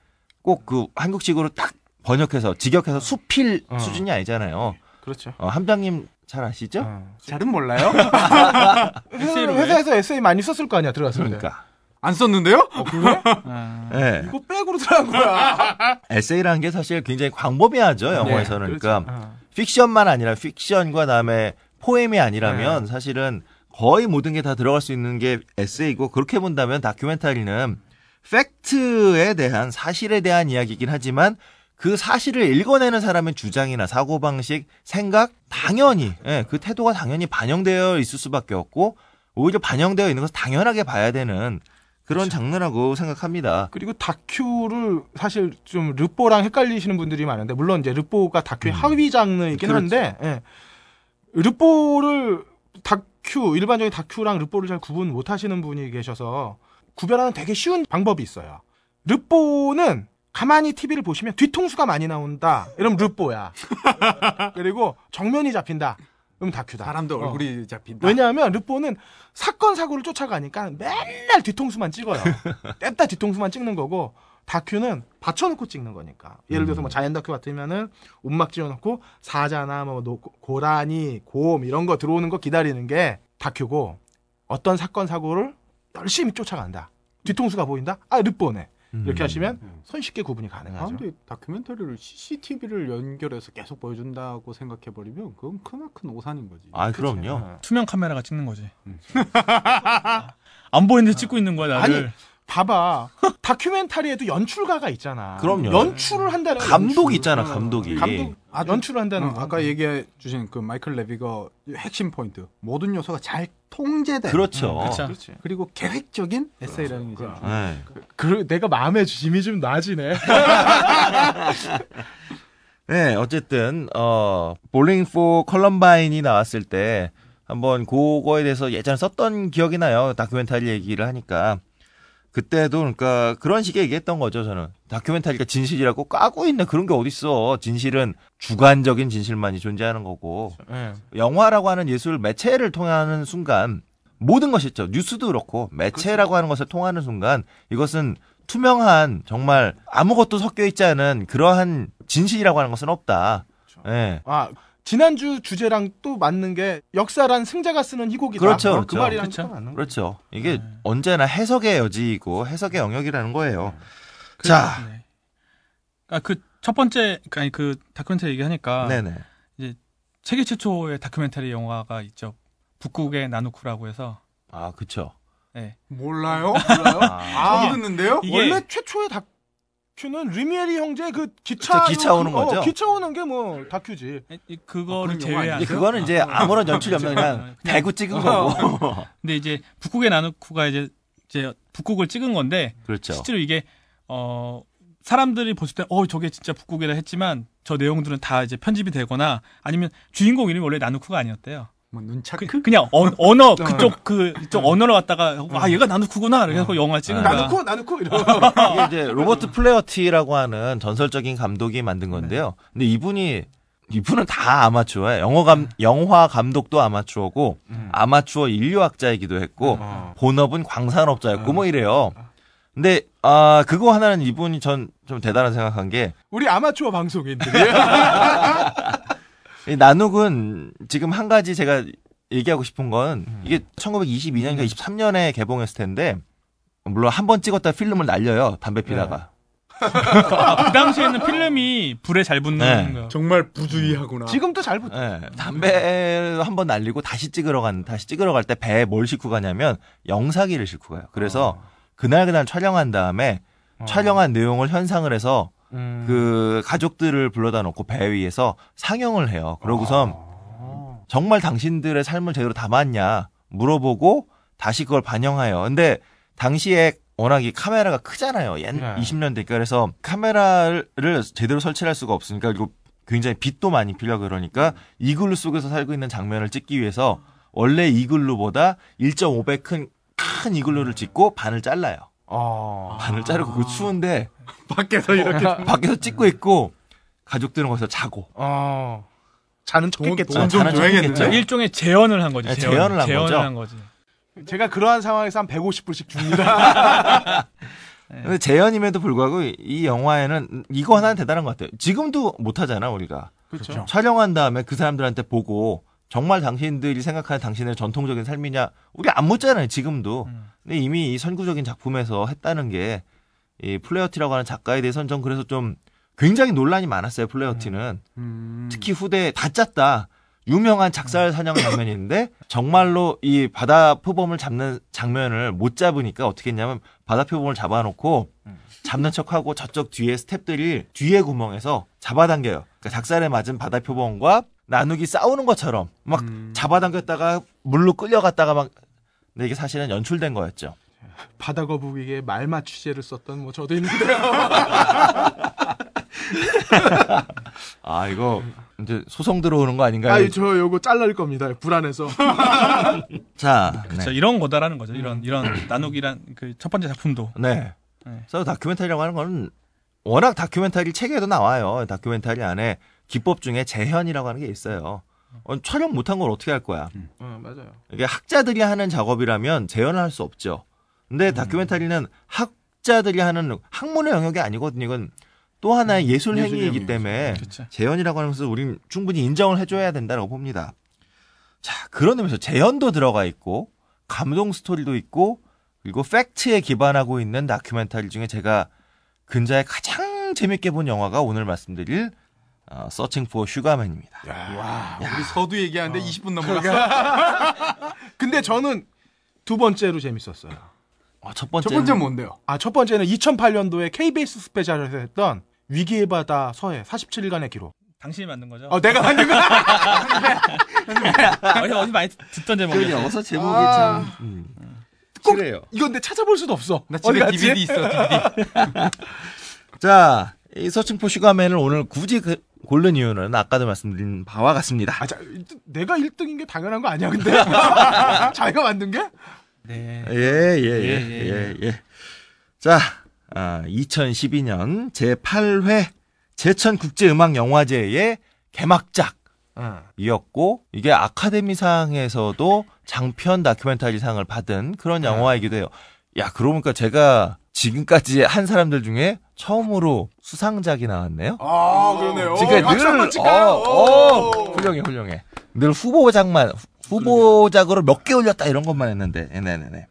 꼭 그 한국식으로 딱 번역해서 직역해서 수필 어. 수준이 아니잖아요. 그렇죠. 어, 함장님 잘 아시죠? 어. 잘은 몰라요? 회사에서 에세이 많이 썼을 거 아니야 들어갔을 때. 그러니까. 안 썼는데요? 아, 예. 이거 백으로 들어간 거야. 에세이라는 게 사실 굉장히 광범위하죠 영어에서는. 네, 그러니까 그렇죠. 어. 픽션만 아니라 픽션과 다음에 포엠이 아니라면 네. 사실은 거의 모든 게 다 들어갈 수 있는 게 에세이고 그렇게 본다면 다큐멘터리는 팩트에 대한 사실에 대한 이야기이긴 하지만 그 사실을 읽어내는 사람의 주장이나 사고방식, 생각 당연히 예, 그 태도가 당연히 반영되어 있을 수밖에 없고 오히려 반영되어 있는 것을 당연하게 봐야 되는 그런 장르라고 생각합니다. 그리고 다큐를 사실 좀 르뽀랑 헷갈리시는 분들이 많은데 물론 이제 르뽀가 다큐의 하위 장르이긴 그렇죠. 한데 예. 르뽀를 다큐 일반적인 다큐랑 르뽀를 잘 구분 못 하시는 분이 계셔서 구별하는 되게 쉬운 방법이 있어요. 르뽀는 가만히 TV를 보시면 뒤통수가 많이 나온다. 이러면 르뽀야. 그리고 정면이 잡힌다. 그럼 다큐다. 사람도 어. 얼굴이 잡힌다. 왜냐하면 르뽀는 사건 사고를 쫓아가니까 맨날 뒤통수만 찍어요. 뗐다 뒤통수만 찍는 거고 다큐는 받쳐놓고 찍는 거니까. 예를 들어서 뭐 자연 다큐 같으면은 움막 지어놓고 사자나 뭐 노- 고라니, 곰 이런 거 들어오는 거 기다리는 게 다큐고 어떤 사건 사고를 열심히 쫓아간다. 뒤통수가 보인다? 아 르뽀네. 이렇게 음. 하시면 손쉽게 구분이 가능하죠. 사람들이 다큐멘터리를 CCTV를 연결해서 계속 보여준다고 생각해 버리면 그건 크나큰 오산인 거지. 아 그럼요. 어. 투명 카메라가 찍는 거지. 안 보이는데 찍고 있는 거야 나를. 아니, 봐봐. 다큐멘터리에도 연출가가 있잖아. 그럼요. 연출을 한다는 거야, 감독 연출. 있잖아, 어. 감독이. 감독 아주- 연출을 한다는 어, 거. 아까 얘기해 주신 그 마이클 레비거 핵심 포인트 모든 요소가 잘 통제된 그렇죠. 그쵸. 그렇지. 그리고 계획적인 에세이라는 게 그렇죠. 네. 그 내가 마음의 짐이 좀 나아지네. 네, 어쨌든 어 Bowling for Columbine이 나왔을 때 한번 그거에 대해서 예전에 썼던 기억이 나요. 다큐멘터리 얘기를 하니까 그때도 그러니까 그런 식의 얘기했던 거죠. 저는 다큐멘터리가 진실이라고 까고 있는 그런 게 어딨어. 진실은 주관적인 진실만이 존재하는 거고 네. 영화라고 하는 예술 매체를 통하는 순간 모든 것이 있죠. 뉴스도 그렇고 매체라고 하는 것을 통하는 순간 이것은 투명한 정말 아무것도 섞여 있지 않은 그러한 진실이라고 하는 것은 없다. 예. 아 지난주 주제랑 또 맞는 게 역사란 승자가 쓰는 희곡이다. 그렇죠, 어, 그렇죠. 그 말이랑 그렇죠. 또 맞는 거. 그렇죠. 이게 네. 언제나 해석의 여지이고 해석의 영역이라는 거예요. 그- 자, 네. 아, 그 첫 번째 아니 그 다큐멘터리 얘기하니까 네네. 세계 최초의 다큐멘터리 영화가 있죠. 북극의 나누쿠라고 해서 아, 그쵸. 네. 몰라요? 아, 처음 듣는데요? 이게- 원래 최초의 다 큐는 리미에리 형제 그 기차 저 기차 오는 어, 거죠? 기차 오는 게 뭐 다큐지. 이- 그거를 영화 제외한 그거는 이제 아무런 연출이 없는 그냥 그냥- 대구 찍은 거고. 근데 이제 북극의 나누쿠가 이제 이제 북극을 찍은 건데 그렇죠. 실제로 이게 어 사람들이 봤을 때어 저게 진짜 북극이다 했지만 저 내용들은 다 이제 편집이 되거나 아니면 주인공 이름이 원래 나누쿠가 아니었대요. 뭐 눈차크? 그, 냥 언어 그쪽 그 이쪽 언어로 갖다가 아 얘가 나누크구나 그래서 영화 찍은 거야. 나누크 나누크 이러. 이게 이제 로버트 플레어티라고 하는 전설적인 감독이 만든 건데요. 근데 이분이 이분은 다 아마추어예요. 영어 감 영화 감독도 아마추어고 아마추어 인류학자이기도 했고 어. 본업은 광산업자였고 뭐 이래요. 근데 아 그거 하나는 이분이 전 좀 대단한 생각한 게 우리 아마추어 방송인들이 이 나눅은 지금 한 가지 제가 얘기하고 싶은 건 이게 1922년인가 23년에 개봉했을 텐데 물론 한 번 찍었다 필름을 날려요 담배 피다가 아, 그 당시에는 필름이 불에 잘 붙는 네. 거. 정말 부주의하구나. 지금도 잘 붙어. 예, 담배 한 번 날리고 다시 찍으러 간 다시 찍으러 갈 때 배에 뭘 싣고 가냐면 영사기를 싣고 가요. 그래서 그날 그날 촬영한 다음에 촬영한 내용을 현상을 해서 음. 그 가족들을 불러다 놓고 배 위에서 상영을 해요. 그러고선 정말 당신들의 삶을 제대로 담았냐 물어보고 다시 그걸 반영하여. 근데 당시에 워낙 이 카메라가 크잖아요. 옛 네. 20년대 그래서 카메라를 제대로 설치할 수가 없으니까 그리고 굉장히 빛도 많이 필요하고 그러니까 이글루 속에서 살고 있는 장면을 찍기 위해서 원래 이글루보다 1.5배 큰, 큰 이글루를 찍고 반을 잘라요. 어. 반을 자르고 그 추운데 밖에서 이렇게 밖에서 찍고 있고 가족들은 거기서 자고 어. 자는 척했겠죠. 돈좀 자는. 척했겠죠. 일종의 재현을 한 거지. 네, 재현. 재현을 한 재현을 거죠. 한 거지. 제가 그러한 상황에서 한 150불씩 줍니다. 근데 재현임에도 불구하고 이- 이 영화에는 이거 하나는 대단한 것 같아요. 지금도 못 하잖아 우리가 그렇죠. 촬영한 다음에 그 사람들한테 보고 정말 당신들이 생각하는 당신의 전통적인 삶이냐 우리 안 묻잖아요 지금도. 음. 근데 이미 이 선구적인 작품에서 했다는 게 이 플레어티라고 하는 작가에 대해서는 전 그래서 좀 굉장히 논란이 많았어요 플레어티는 음. 특히 후대에 다 짰다. 유명한 작살 사냥 장면인데 정말로 이 바다 표범을 잡는 장면을 못 잡으니까 어떻게 했냐면 바다 표범을 잡아놓고 잡는 척하고 저쪽 뒤에 스탭들이 뒤에 구멍에서 잡아당겨요. 그러니까 작살에 맞은 바다 표범과 나눅이 싸우는 것처럼 막 음. 잡아당겼다가 물로 끌려갔다가 막 근데 이게 사실은 연출된 거였죠. 바다 거북이에 말맞 취재를 썼던 뭐 저도 있는데요. 아 이거 이제 소송 들어오는 거 아닌가요? 아유 저 요거 잘랄 겁니다. 불안해서. 자, 그렇죠. 네. 이런 거다라는 거죠. 이런 이런 나누기란 그 첫 번째 작품도. 네. 네. 그래서 다큐멘터리라고 하는 거는 워낙 다큐멘터리 책에도 나와요. 다큐멘터리 안에 기법 중에 재현이라고 하는 게 있어요. 어, 촬영 못한 걸 어떻게 할 거야? 어, 맞아요. 이게 학자들이 하는 작업이라면 재현을 할 수 없죠. 근데 다큐멘터리는 학자들이 하는 학문의 영역이 아니거든요. 이건 또 하나의 예술 예술 행위이기. 때문에 그렇죠. 재현이라고 하는 것을 우리는 충분히 인정을 해줘야 된다고 봅니다. 자, 그런 의미에서 재현도 들어가 있고, 감동 스토리도 있고, 그리고 팩트에 기반하고 있는 다큐멘터리 중에 제가 근자에 가장 재밌게 본 영화가 오늘 말씀드릴 어, Searching for Sugar Man입니다. 와, 우리 서두 얘기하는데 20분 넘어갔어. 근데 저는 두 번째로 재밌었어요. 어, 첫 번째 첫 번째 뭔데요? 아, 첫 번째는 2008년도에 KBS 스페셜에서 했던 위기의 바다 서해 47일간의 기록. 당신이 만든 거죠. 어, 내가 만든 거. 어디, 어디 많이 듣던 그 제목이었어요. 영어서 제목이 아. 참 음, 꼭 그래요. 이건 근데 찾아볼 수도 없어. 나 집에? DVD 있어, DVD. 자, 이 서칭 포 슈가맨을 오늘 굳이 그- 고른 이유는 아까도 말씀드린 바와 같습니다. 아, 자, 내가 1등인 게 당연한 거 아니야, 근데? 자기가 만든 게? 네. 예, 예, 예, 예, 예, 예. 자, 아, 2012년 제8회 제천국제음악영화제의 개막작이었고, 이게 아카데미상에서도 장편 다큐멘터리상을 받은 그런 영화이기도 해요. 야, 그러고 보니까 제가 지금까지 한 사람들 중에 처음으로 수상작이 나왔네요. 아, 그러네요. 한번 늘? 어, 어, 훌륭해, 훌륭해. 늘 후보작만, 후보작으로 몇 개 올렸다 이런 것만 했는데, 네네네.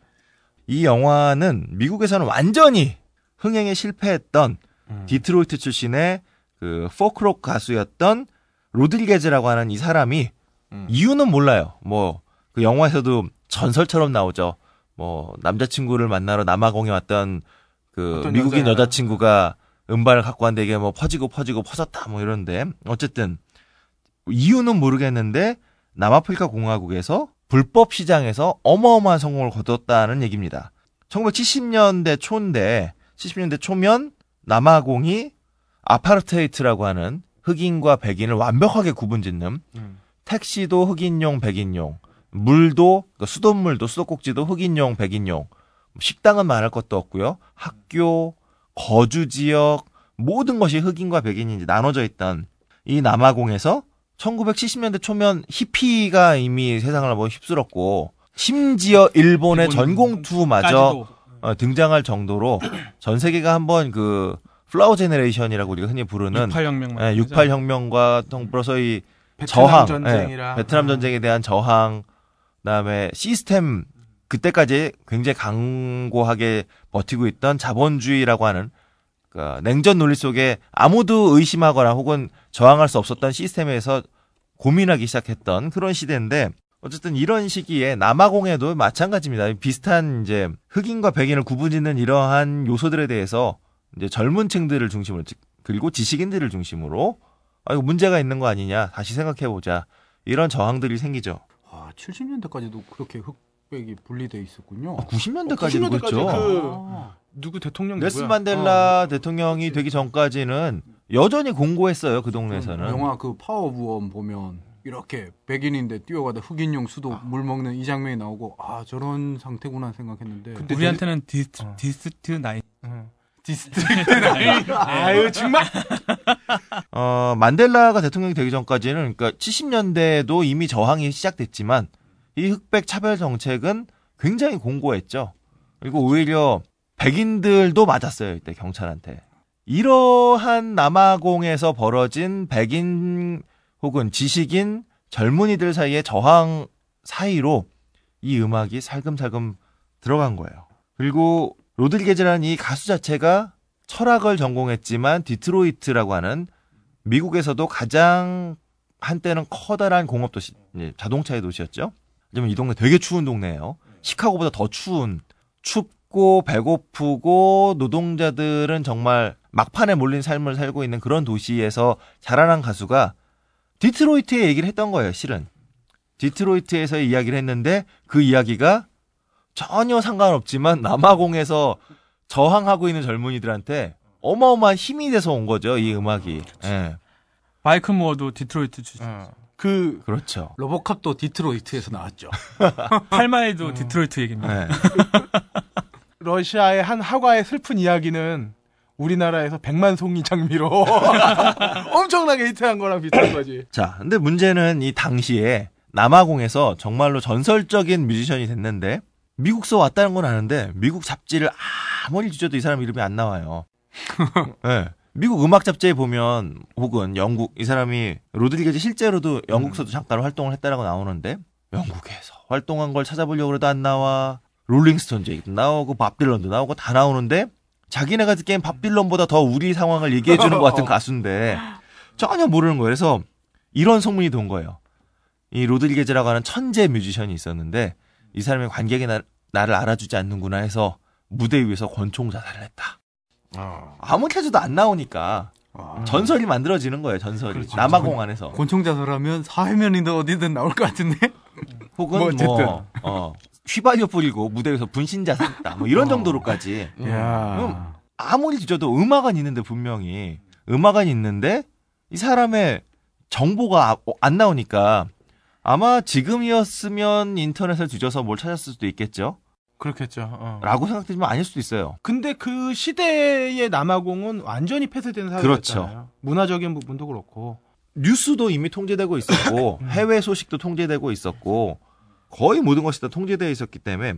이 영화는 미국에서는 완전히 흥행에 실패했던 음. 디트로이트 출신의 그 포크록 가수였던 로드리게즈라고 하는 이 사람이 음. 이유는 몰라요. 뭐 그 영화에서도 전설처럼 나오죠. 뭐 남자친구를 만나러 남아공에 왔던 그 미국인 여자- 여자 친구가 음반을 갖고 왔는데 이게 뭐 퍼지고 퍼지고 퍼졌다 뭐 이런데 어쨌든 이유는 모르겠는데 남아프리카 공화국에서 불법 시장에서 어마어마한 성공을 거뒀다는 얘기입니다. 1970년대 초인데 70년대 초면 남아공이 아파르테이트라고 하는 흑인과 백인을 완벽하게 구분짓는 음. 택시도 흑인용, 백인용, 물도 그러니까 수돗물도 수도꼭지도 흑인용, 백인용. 식당은 말할 것도 없고요. 학교, 거주 지역 모든 것이 흑인과 백인이 이제 나눠져 있던 이 남아공에서 1970년대 초면 히피가 이미 세상을 한번 휩쓸었고 심지어 일본의 일본 전공투마저. 어, 등장할 정도로 전 세계가 한번 그 flower generation이라고 우리가 흔히 부르는 68혁명. 예, 68 혁명과 더불어서 이 베트남 저항, 전쟁이라. 예, 베트남 전쟁에 대한 저항, 그다음에 시스템 그때까지 굉장히 강고하게 버티고 있던 자본주의라고 하는 그러니까 냉전 논리 속에 아무도 의심하거나 혹은 저항할 수 없었던 시스템에서 고민하기 시작했던 그런 시대인데 어쨌든 이런 시기에 남아공에도 마찬가지입니다. 비슷한 이제 흑인과 백인을 구분짓는 이러한 요소들에 대해서 이제 젊은 층들을 중심으로 지- 그리고 지식인들을 중심으로 아 이거 문제가 있는 거 아니냐 다시 생각해 보자 이런 저항들이 생기죠. 아, 70년대까지도 그렇게 흑백이 분리돼 있었군요. 90년대까지도 90년대 까지 그렇죠. 그- 아. 누구 대통령 넬슨? 만델라 어. 대통령이 되기 전까지는 여전히 공고했어요 그 동네에서는. 영화 그 Power of One 보면 이렇게 백인인데 뛰어가다 흑인용 수도 물 먹는 이 장면이 나오고 아 저런 상태구나 생각했는데 우리한테는 Dist, 어. Dist Nine. 응. District 아유 정말 어, 만델라가 대통령이 되기 전까지는 그러니까 70년대도 이미 저항이 시작됐지만 이 흑백 차별 정책은 굉장히 공고했죠. 그리고 오히려 백인들도 맞았어요 이때 경찰한테. 이러한 남아공에서 벌어진 백인 혹은 지식인 젊은이들 사이의 저항 사이로 이 음악이 살금살금 들어간 거예요. 그리고 로드리게즈라는 이 가수 자체가 철학을 전공했지만 디트로이트라고 하는 미국에서도 가장 한때는 커다란 공업 도시, 이제 자동차의 도시였죠. 왜냐면 이 동네 되게 추운 동네예요. 시카고보다 더 추운, 춥고 배고프고 노동자들은 정말 막판에 몰린 삶을 살고 있는 그런 도시에서 자라난 가수가 디트로이트의 얘기를 했던 거예요, 실은. 디트로이트에서의 이야기를 했는데 그 이야기가 전혀 상관없지만 남아공에서 저항하고 있는 젊은이들한테 어마어마한 힘이 돼서 온 거죠, 이 음악이. 예. 마이클 무어도 디트로이트 출신. 어. 그 그렇죠. 로보캅도 디트로이트에서 나왔죠. 8마일도 디트로이트 얘기입니다. 예. 러시아의 한 화가의 슬픈 이야기는 우리나라에서 백만 송이 장미로 엄청나게 히트한 거랑 비슷한 거지. 자, 근데 문제는 이 당시에 남아공에서 정말로 전설적인 뮤지션이 됐는데 미국서 왔다는 건 아는데 미국 잡지를 아무리 뒤져도 이 사람 이름이 안 나와요. 예. 미국 음악 잡지에 보면 혹은 영국 이 사람이 로드리게즈 실제로도 영국서도 잠깐 활동을 했다라고 나오는데 영국에서 활동한 걸 찾아보려고 해도 안 나와. 롤링스톤즈 얘기도 나오고 밥 딜런도 나오고 다 나오는데 자기네가 듣기엔 밥 딜런보다 더 우리 상황을 얘기해 주는 것 같은 가수인데 전혀 모르는 거예요. 그래서 이런 소문이 돈 거예요. 이 로드리게즈라고 하는 천재 뮤지션이 있었는데 이 사람의 관객이 나, 나를 알아주지 않는구나 해서 무대 위에서 권총 자살을 했다. 어. 아무리 해줘도 안 나오니까 아, 전설이 만들어지는 거예요. 전설이 그렇죠. 남아공 안에서 권총 자살하면 사회면인데 어디든 나올 것 같은데. 혹은 뭐 뭐, 어쨌든. 어, 휘발유 뿌리고 무대 위에서 분신 자살했다. 뭐 이런 정도로까지 야. 아무리 뒤져도 음악은 있는데 분명히 음악은 있는데 이 사람의 정보가 아- 어, 안 나오니까 아마 지금이었으면 인터넷을 뒤져서 뭘 찾았을 수도 있겠죠. 그렇겠죠. 어. 라고 생각되지만 아닐 수도 있어요. 근데 그 시대의 남아공은 완전히 폐쇄된 사회였잖아요. 그렇죠. 문화적인 부분도 그렇고. 뉴스도 이미 통제되고 있었고 해외 소식도 통제되고 있었고 거의 모든 것이 다 통제되어 있었기 때문에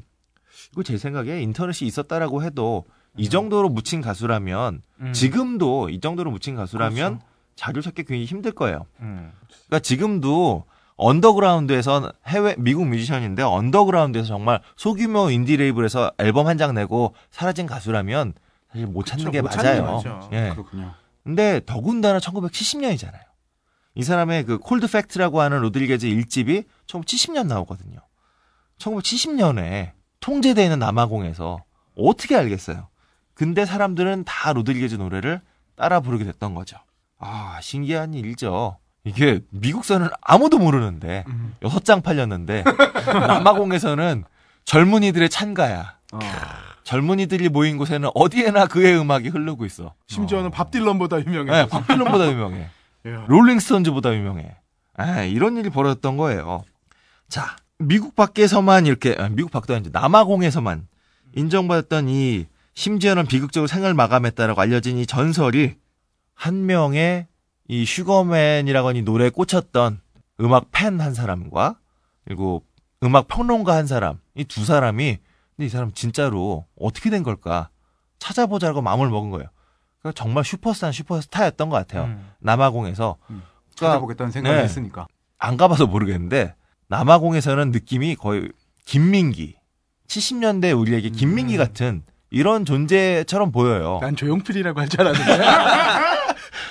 이거 제 생각에 인터넷이 있었다라고 해도 이 정도로 묻힌 가수라면 음. 지금도 이 정도로 묻힌 가수라면 그렇죠. 자료 찾기 굉장히 힘들 거예요. 음. 그러니까 지금도 언더그라운드에서 해외 미국 뮤지션인데 언더그라운드에서 정말 소규모 인디 레이블에서 앨범 한 장 내고 사라진 가수라면 사실 못 찾는 그쵸, 게못 찾는 게 맞아요. 예. 그렇군요. 근데 더군다나 1970년이잖아요. 이 사람의 그 Cold Fact라고 하는 로드리게즈 1집이 1970년 나오거든요. 1970년에 통제되어 있는 남아공에서 어떻게 알겠어요? 근데 사람들은 다 로드리게즈 노래를 따라 부르게 됐던 거죠. 아, 신기한 일이죠. 이게 미국서는 아무도 모르는데 음. 여섯 장 팔렸는데 남아공에서는 젊은이들의 찬가야. 어. 젊은이들이 모인 곳에는 어디에나 그의 음악이 흐르고 있어. 심지어는 밥 딜런보다 유명해. 네, 밥빌런보다 유명해. 야. 롤링스톤즈보다 유명해. 아, 이런 일이 벌어졌던 거예요. 자, 미국 밖에서만 이렇게, 아, 미국 밖도 아니죠. 남아공에서만 인정받았던 이, 심지어는 비극적으로 생을 마감했다라고 알려진 이 전설이 한 명의 이 슈거맨이라고 하는 이 노래에 꽂혔던 음악 팬 한 사람과 그리고 음악 평론가 한 사람, 이 두 사람이 근데 이 사람 진짜로 어떻게 된 걸까 찾아보자고 마음을 먹은 거예요. 그러니까 정말 슈퍼스타 슈퍼스타였던 것 같아요. 음. 남아공에서 음. 그러니까 찾아보겠다는 생각이 네. 있으니까. 안 가봐서 모르겠는데 남아공에서는 느낌이 거의 김민기 70년대 우리에게 김민기 음. 같은 이런 존재처럼 보여요. 난 조용필이라고 할 줄 알았는데.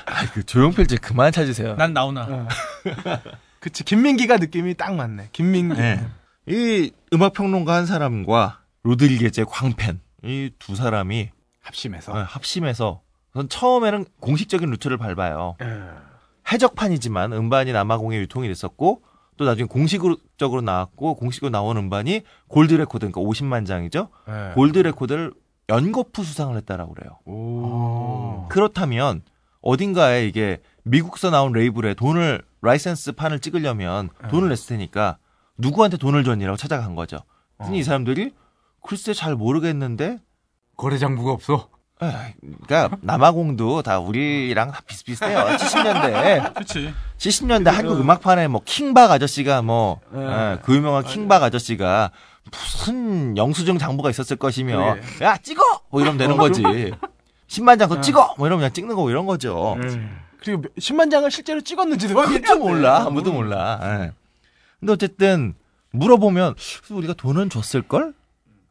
아, 그 조용필 씨 그만 찾으세요. 난 나오나. 어. 그치 김민기가 느낌이 딱 맞네. 김민기. 네. 이 음악 평론가 한 사람과 로드리게즈의 광팬 이 두 사람이 합심해서. 어, 합심해서 우선 처음에는 공식적인 루트를 밟아요. 예. 해적판이지만 음반이 남아공에 유통이 됐었고 또 나중에 공식적으로 나왔고 공식으로 나온 음반이 골드 레코드 그러니까 50만 장이죠. 예. 골드 레코드를 연거푸 수상을 했다라고 그래요. 오. 그렇다면 어딘가에 이게 미국서 나온 레이블에 돈을 라이센스 판을 찍으려면 돈을 냈을 테니까 누구한테 돈을 줬니라고 찾아간 거죠. 그랬더니 이 사람들이 글쎄 잘 모르겠는데 거래 장부가 없어. 에이, 그러니까 남아공도 다 우리랑 다 비슷비슷해요. 70년대 그렇지. 70년대 한국 음악판에 뭐 킹박 아저씨가 뭐 예. 예, 그 유명한 킹박 아저씨가 무슨 영수증 장부가 있었을 것이며 야 찍어 뭐 이러면 되는 거지. 10만 장 더 찍어 뭐 이러면 그냥 찍는 거고 이런 거죠. 그리고 10만 장을 실제로 찍었는지도 그것도 몰라 아무도 몰라. 예. 근데 어쨌든 물어보면 우리가 돈은 줬을 걸?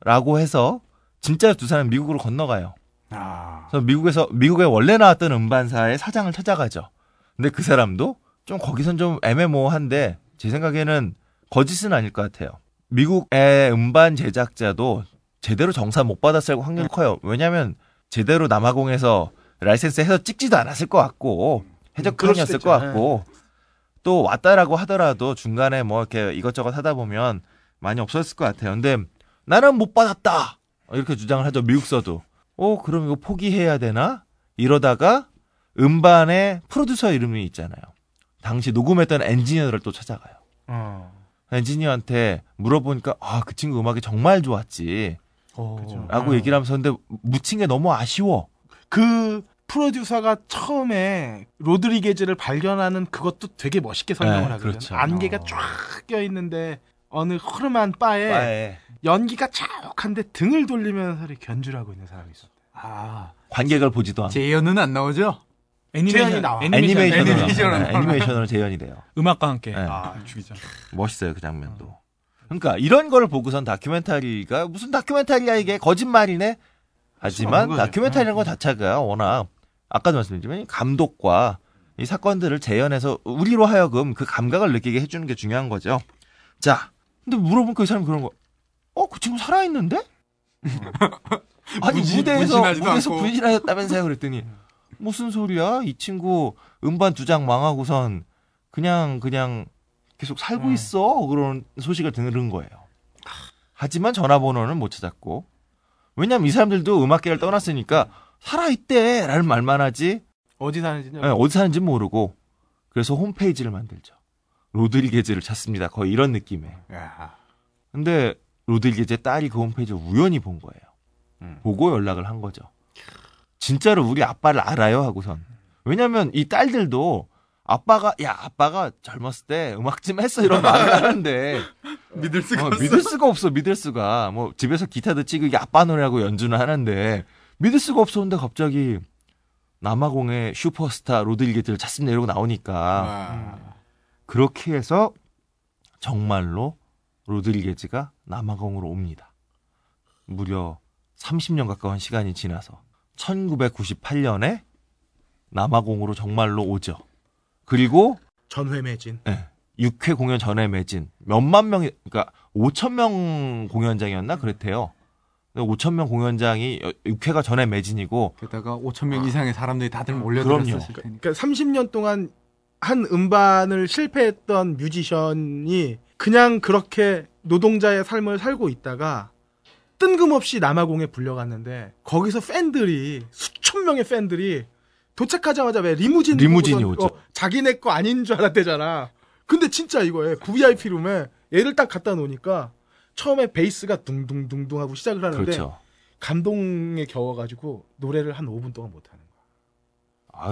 라고 해서 진짜 두 사람 미국으로 건너가요. 아. 그래서 미국에서 미국에 원래 나왔던 음반사의 사장을 찾아가죠. 근데 그 사람도 좀 거기선 좀 애매모호한데 제 생각에는 거짓은 아닐 것 같아요. 미국의 음반 제작자도 제대로 정산 못 받았을 확률이 커요. 왜냐하면 제대로 남아공에서 라이센스 해서 찍지도 않았을 것 같고 해적판이었을 그럴 것. 같고 또 왔다라고 하더라도 중간에 뭐 이렇게 이것저것 하다 보면 많이 없었을 것 같아요. 근데 나는 못 받았다 이렇게 주장을 하죠. 미국서도. 어 그럼 이거 포기해야 되나? 이러다가 음반에 프로듀서 이름이 있잖아요. 당시 녹음했던 엔지니어를 또 찾아가요. 어. 엔지니어한테 물어보니까 아 그 친구 음악이 정말 좋았지 어. 라고 어. 얘기를 하면서 근데 묻힌 게 너무 아쉬워 그 프로듀서가 처음에 로드리게즈를 발견하는 그것도 되게 멋있게 설명을 네, 하거든요. 그렇죠. 안개가 어. 쫙껴 있는데 어느 허름한 바에 바에 연기가 자욱한데 등을 돌리면서 이렇게 견주하고 있는 사람이 있었대. 아. 관객을 보지도 않고 재현은 안 나오죠? 재현이 나와. 애니메이션으로 애니메이션으로 네, 애니메이션으로 재현이 돼요 음악과 함께. 네. 아, 죽이죠. 멋있어요 그 장면도 그러니까 이런 거를 보고선 다큐멘터리가 무슨 다큐멘터리야 이게 거짓말이네 하지만 거죠. 다큐멘터리라는 것 자체가 워낙 아까도 말씀드렸지만 이 감독과 이 사건들을 재현해서 우리로 하여금 그 감각을 느끼게 해주는 게 중요한 거죠. 자, 근데 물어보니까 이 사람이 그런 거, 어, 그 친구 살아있는데? 아니, 분신- 무대에서, 무대에서. 분신하셨다면서요? 그랬더니, 무슨 소리야? 이 친구 음반 두 장 망하고선 그냥, 그냥 계속 살고 음. 있어. 그런 소식을 들은 거예요. 하지만 전화번호는 못 찾았고, 왜냐면 이 사람들도 음악계를 떠났으니까 살아 있대! 라는 말만 하지, 어디 사는지요? 네, 어디 사는지 모르고 그래서 홈페이지를 만들죠. 로드리게즈를 찾습니다. 거의 이런 느낌에. 야. 근데 로드리게즈의 딸이 그 홈페이지를 우연히 본 거예요. 음. 보고 연락을 한 거죠. 진짜로 우리 아빠를 알아요 하고선. 왜냐면 이 딸들도 아빠가 야 아빠가 젊었을 때 음악 좀 했어 이런 말을 하는데 믿을 수가 어, 없어. 믿을 수가 없어 믿을 수가 뭐 집에서 기타 도 치고 이게 아빠 노래하고 연주는 하는데 믿을 수가 없었는데 갑자기 남아공의 슈퍼스타 로드리게즈를 찾습니다 이러고 나오니까 아. 그렇게 해서 정말로 로드리게즈가 남아공으로 옵니다. 무려 30년 가까운 시간이 지나서 1998년에 남아공으로 정말로 오죠. 그리고 전회 매진. 6회 공연 전에 매진 몇만 명이 그러니까 5천 명 공연장이었나 그랬대요. 5천 명 공연장이 6회가 전에 매진이고 게다가 5천 명 이상의 사람들이 다들 몰려들었을 그럼요. 테니까. 그러니까 30년 동안 한 음반을 실패했던 뮤지션이 그냥 그렇게 노동자의 삶을 살고 있다가 뜬금없이 남아공에 불려갔는데 거기서 팬들이 수천 명의 팬들이 도착하자마자 왜 리무진 리무진이 오죠. 어, 자기네 거 아닌 줄 알았대잖아. 근데 진짜 이거에 VIP 룸에 얘를 딱 갖다 놓으니까 처음에 베이스가 둥둥둥둥 하고 시작을 하는데 그렇죠. 감동에 겨워가지고 노래를 한 5분 동안 못하는 거야.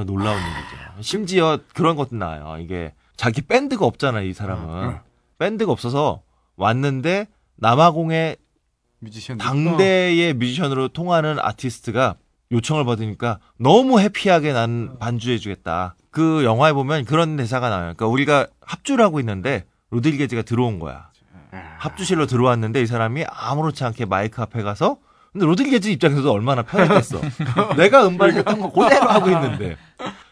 아 놀라운 일이죠. 심지어 그런 것도 나요. 이게 자기 밴드가 없잖아 이 사람은 응, 응. 밴드가 없어서 왔는데 남아공의 뮤지션 당대의 뮤지션으로 통하는 아티스트가 요청을 받으니까 너무 해피하게 난 반주해주겠다. 그 영화에 보면 그런 대사가 나와요. 그러니까 우리가 합주를 하고 있는데 로드리게즈가 들어온 거야. 합주실로 들어왔는데 이 사람이 아무렇지 않게 마이크 앞에 가서 근데 로드리게즈 입장에서도 얼마나 편했겠어. 내가 음반을 했던 거 그대로 하고 있는데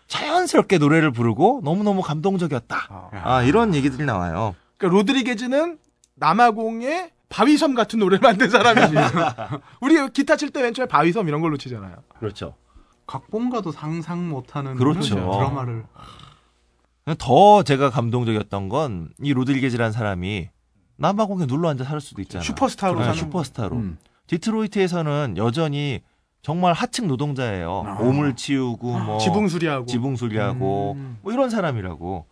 자연스럽게 노래를 부르고 너무너무 감동적이었다. 어. 아 이런 얘기들이 나와요. 그러니까 로드리게즈는 남아공의 바위섬 같은 노래를 만든 사람이지. 우리 기타 칠 때 맨 처음에 바위섬 이런 걸로 치잖아요. 그렇죠. 각본가도 상상 못하는 그렇죠. 드라마를 더 제가 감동적이었던 건 이 로드리게즈라는 사람이 남아공에 눌러 앉아 살 수도 있잖아. 슈퍼스타로 네, 사는 슈퍼스타로. 음. 디트로이트에서는 여전히 정말 하층 노동자예요. 아. 오물 치우고 뭐 지붕 수리하고. 지붕 수리하고 음. 뭐 이런 사람이라고.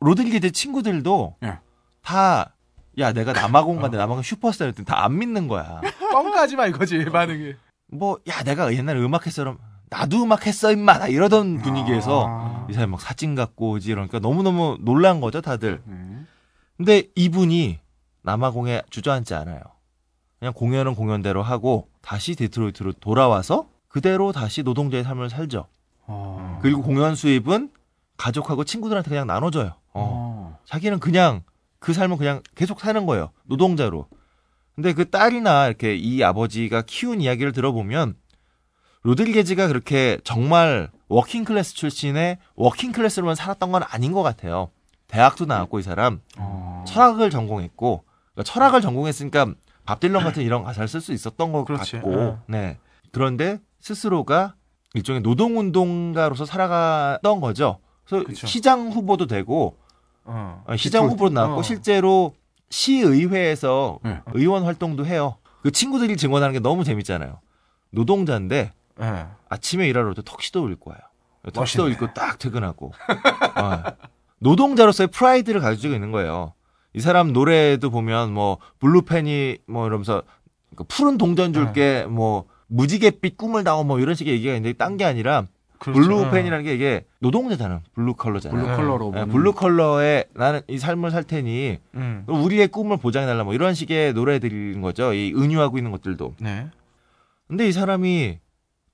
로드리게즈 친구들도 예. 다 야, 내가 남아공 간데 남아공 슈퍼스타 였더니 다 안 믿는 거야. 뻥까지 마 이거지 반응이. 뭐, 야, 내가 옛날에 음악 했어. 그럼 나도 음악 했어, 임마. 나 이러던 분위기에서 아. 이 사람이 막 사진 갖고 오지 이러니까 너무너무 놀란 거죠, 다들. 네. 근데 이분이 남아공에 주저앉지 않아요. 그냥 공연은 공연대로 하고 다시 디트로이트로 돌아와서 그대로 다시 노동자의 삶을 살죠. 어. 그리고 공연 수입은 가족하고 친구들한테 그냥 나눠줘요. 어. 어. 자기는 그냥 그 삶을 그냥 계속 사는 거예요. 노동자로. 근데 그 딸이나 이렇게 이 아버지가 키운 이야기를 들어보면 로드리게즈가 그렇게 정말 working class 출신의 working class로만 살았던 건 아닌 것 같아요. 대학도 나왔고 이 사람 어. 철학을 전공했고 그러니까 철학을 전공했으니까 밥 딜런 같은 이런 가사를 쓸 수 있었던 것 그렇지. 같고 어. 네 그런데 스스로가 일종의 노동운동가로서 살아갔던 거죠. 그래서 그쵸. 시장 후보도 되고 어. 어, 시장 후보로 나왔고 어. 실제로 시의회에서 네. 의원 활동도 해요. 그 친구들이 증언하는 게 너무 재밌잖아요. 노동자인데 예. 아침에 일하러 올때 턱시도 입고 와요. 턱시도. 입고 딱 퇴근하고. 어. 노동자로서의 프라이드를 가지고 있는 거예요. 이 사람 노래도 보면 뭐 blue penny 뭐 이러면서 그 푸른 동전 줄게 뭐 무지갯빛 꿈을 다오 뭐 이런 식의 얘기가 있는데 딴 게 아니라 그렇죠. blue penny라는 게 이게 노동자잖아. 블루 칼라잖아. 블루 네. 칼라로 예, 보는 블루 칼라에 나는 이 삶을 살 테니 음. 우리의 꿈을 보장해 달라 뭐 이런 식의 노래 들인 거죠. 이 은유하고 있는 것들도. 네. 근데 이 사람이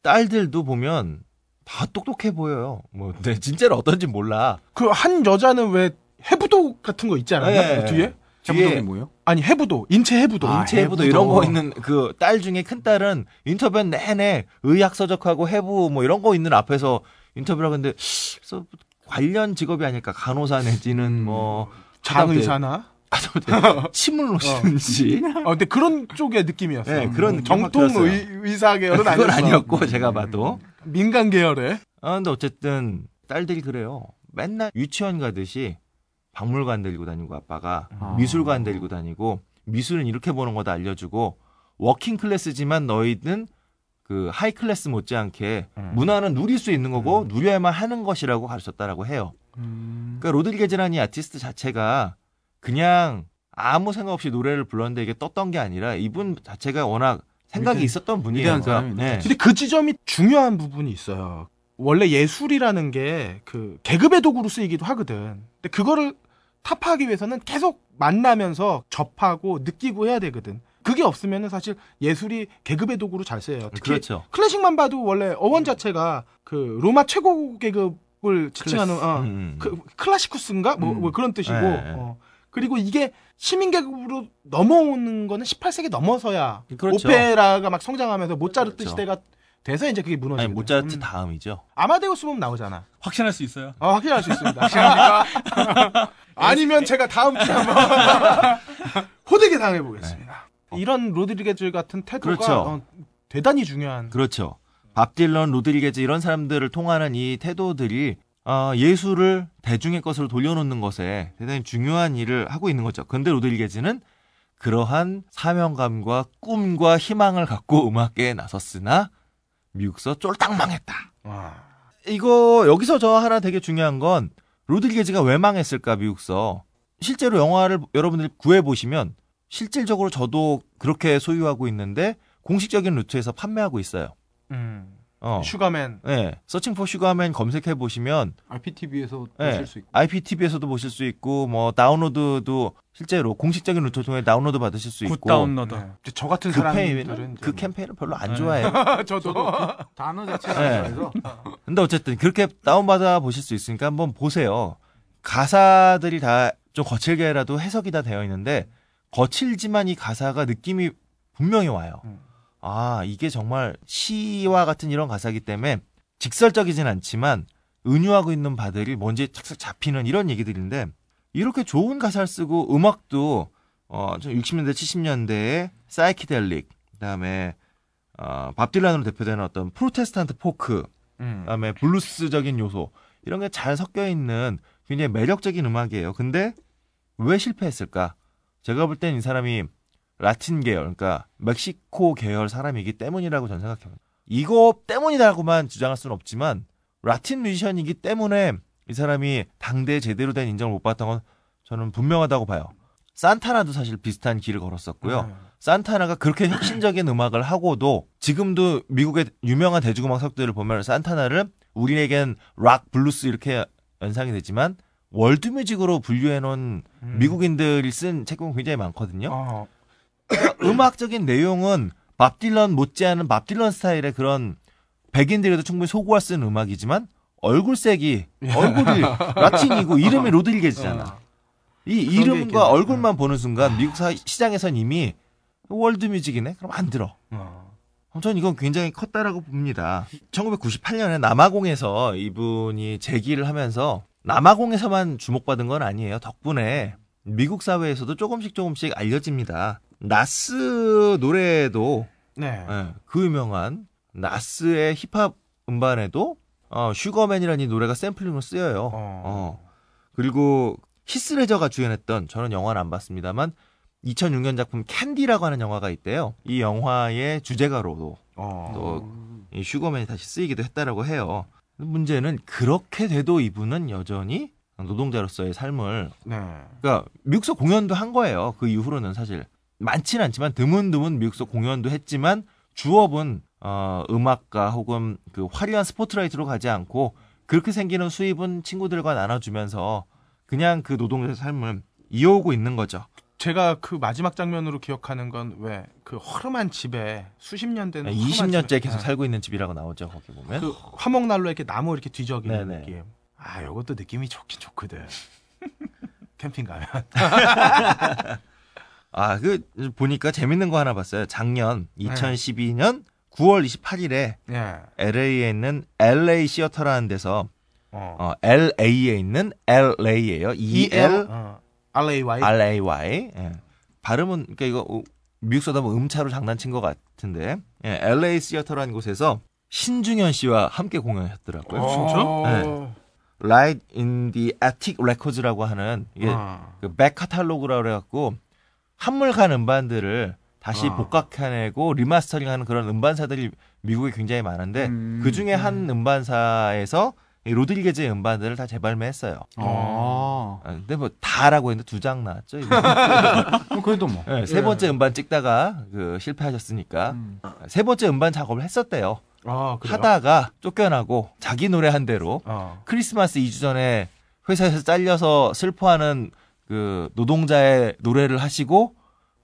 딸들도 보면 다 똑똑해 보여요. 뭐 근데 진짜로 어떤지 몰라. 그 한 여자는 왜 해부도 같은 거 있지 않았나? 네. 그 뒤에? 뒤에 뭐예요? 아니 해부도, 인체 해부도. 아, 인체 해부도 해부도. 이런 거 있는 그 딸 중에 큰 딸은 인터뷰 내내 의학 서적하고 해부 뭐 이런 거 있는 앞에서 인터뷰를 하는데 그래서 관련 직업이 아닐까 간호사 내지는 뭐 장의사나? 침을 놓시는지 어, 근데 그런 쪽의 느낌이었어. 네, 그런 느낌 정통. 의, 의사 계열은 그건 아니었어. 아니었고 제가 봐도 민간 계열의. 아, 근데 어쨌든 딸들이 그래요. 맨날 유치원 가듯이 박물관 데리고 다니고 아빠가 아. 미술관 데리고 다니고 미술은 이렇게 보는 거다 알려주고 working class지만 너희는 그 high class 못지않게 음. 문화는 누릴 수 있는 거고 누려야만 하는 것이라고 가르쳤다라고 해요. 그러니까 로드리게즈라는 이 아티스트 자체가 그냥 아무 생각 없이 노래를 불렀는데 이게 떴던 게 아니라 이분 자체가 워낙 생각이 위대- 있었던 분이에요. 그러니까, 사람이네. 근데 그 지점이 중요한 부분이 있어요. 원래 예술이라는 게 그 계급의 도구로 쓰이기도 하거든. 근데 그거를 타파하기 위해서는 계속 만나면서 접하고 느끼고 해야 되거든. 그게 없으면은 사실 예술이 계급의 도구로 잘 쓰여요. 특히 그렇죠. 클래식만 봐도 원래 어원 자체가 그 로마 최고 계급을 지칭하는 어, 음. 그 클라시쿠스인가 뭐, 음. 뭐 그런 뜻이고 네, 네. 어. 그리고 이게 시민 계급으로 넘어오는 거는 18세기 넘어서야 그렇죠. 오페라가 막 성장하면서 모차르트 그렇죠. 시대가 돼서 이제 그게 무너지고 아니 모차르트 다음이죠. 아마데우스 보면 나오잖아. 확신할 수 있어요. 어, 확실할 수 있습니다. 확실합니까? 아니면 제가 다음 주에 한번 호되게 당해 보겠습니다. 이런 로드리게즈 같은 태도가 그렇죠. 어, 대단히 중요한. 그렇죠. 밥 딜런, 로드리게즈 이런 사람들을 통하는 이 태도들이 어, 예술을 대중의 것으로 돌려놓는 것에 대단히 중요한 일을 하고 있는 거죠. 근데 로드리게즈는 그러한 사명감과 꿈과 희망을 갖고 음악계에 나섰으나 미국서 쫄딱 망했다. 와. 이거 여기서 저 하나 되게 중요한 건 로드리게즈가 왜 망했을까 미국서 실제로 영화를 여러분들이 구해 보시면 실질적으로 저도 그렇게 소유하고 있는데 공식적인 루트에서 판매하고 있어요. 음. 어. 슈가맨. 네. 서칭 포 슈가맨 검색해 보시면 IPTV에서 네. 보실 수 있고. IPTV에서도 보실 수 있고 뭐 다운로드도 실제로 공식적인 루트 통해 다운로드 받으실 수 있고 다운로드. 네. 저 같은 그 사람들은 그 뭐- 캠페인을 별로 안 네. 좋아해요. 저도 단어 자체가 네. 좋아해서 근데 어쨌든 그렇게 다운 받아 보실 수 있으니까 한번 보세요. 가사들이 다 좀 거칠게라도 해석이 다 되어 있는데 거칠지만 이 가사가 느낌이 분명히 와요. 음. 아 이게 정말 시와 같은 이런 가사기 때문에 직설적이진 않지만 은유하고 있는 바들이 뭔지 착착 잡히는 이런 얘기들인데 이렇게 좋은 가사를 쓰고 음악도 어 60년대 70년대에 사이키델릭 그다음에 어, 밥 딜란으로 대표되는 어떤 프로테스탄트 포크 음. 그다음에 블루스적인 요소 이런 게 잘 섞여 있는 굉장히 매력적인 음악이에요. 근데 왜 실패했을까? 제가 볼 땐 이 사람이 라틴 계열, 그러니까 멕시코 계열 사람이기 때문이라고 저는 생각합니다. 이거 때문이라고만 주장할 수는 없지만 라틴 뮤지션이기 때문에 이 사람이 당대에 제대로 된 인정을 못 받았던 건 저는 분명하다고 봐요. 산타나도 사실 비슷한 길을 걸었었고요. 네. 산타나가 그렇게 혁신적인 음악을 하고도 지금도 미국의 유명한 대중음악 서적들을 보면 산타나를 우리에겐 락, 블루스 이렇게 연상이 되지만 월드뮤직으로 분류해놓은 음. 미국인들이 쓴 책은 굉장히 많거든요. 어. 음악적인 내용은 밥 딜런 못지않은 밥 딜런 스타일의 그런 백인들에도 충분히 소구할 수 있는 음악이지만 얼굴색이 얼굴이 라틴이고 이름이 로드리게즈잖아. 이 그런 게 이름과. 얼굴만 보는 순간 미국 사, 시장에선 이미 월드 뮤직이네? 그럼 안 들어. 어. 전 이건 굉장히 컸다라고 봅니다. 1998년에 남아공에서 이분이 재기를 하면서 남아공에서만 주목받은 건 아니에요. 덕분에 미국 사회에서도 조금씩 조금씩 알려집니다. 나스 노래도 네. 예, 그 유명한 나스의 힙합 음반에도 어, 슈거맨이라는 이 노래가 샘플링으로 쓰여요. 어. 어. 그리고 히스레저가 주연했던 저는 영화는 안 봤습니다만 2006년 작품 캔디라고 하는 영화가 있대요. 이 영화의 주제가로도 어. 또이 슈거맨이 다시 쓰이기도 했다라고 해요. 문제는 그렇게 돼도 이분은 여전히 노동자로서의 삶을 네. 그러니까 미국서 공연도 한 거예요. 그 이후로는 사실 많지는 않지만 드문드문 미국서 공연도 했지만 주업은 어, 음악가 혹은 그 화려한 스포트라이트로 가지 않고 그렇게 생기는 수입은 친구들과 나눠주면서 그냥 그 노동자의 삶을 이어오고 있는 거죠. 제가 그 마지막 장면으로 기억하는 건 왜 그 허름한 집에 수십 년 된 20년째 계속 네. 살고 있는 집이라고 나오죠. 거기 보면. 그 화목난로 이렇게 나무 이렇게 뒤적이는 네네. 느낌. 아, 요것도 느낌이 좋긴 좋거든. 캠핑 가면. 아, 그 보니까 재밌는 거 하나 봤어요. 작년 네. 2012년 9월 28일에 예. LA에 있는 LA 시어터라는 데서 어. 어, LA에 있는 LA예요. E L 어. RAY. R A Y. 예. 발음은 그러니까 이거 우- 미국 사다 보면 음차로 장난친 것 같은데 예, LA 시어터라는 곳에서 신중현 씨와 함께 공연하셨더라고요. 어, 네. Light in the Attic Records라고 하는 이게 어. 그 back catalog라고 그래갖고 한물간 음반들을 다시 어. 복각해내고 리마스터링하는 그런 음반사들이 미국에 굉장히 많은데 음. 그 중에 한 음반사에서 이 로드리게즈의 음반들을 다 재발매했어요. 아. 아, 근데 뭐 다라고 했는데 두 장 나왔죠. 어, 그래도 뭐. 네, 세 번째 음반 찍다가 그 실패하셨으니까 음. 세 번째 음반 작업을 했었대요. 아? 하다가 쫓겨나고 자기 노래 한 대로 어. 크리스마스 2주 전에 회사에서 잘려서 슬퍼하는 그 노동자의 노래를 하시고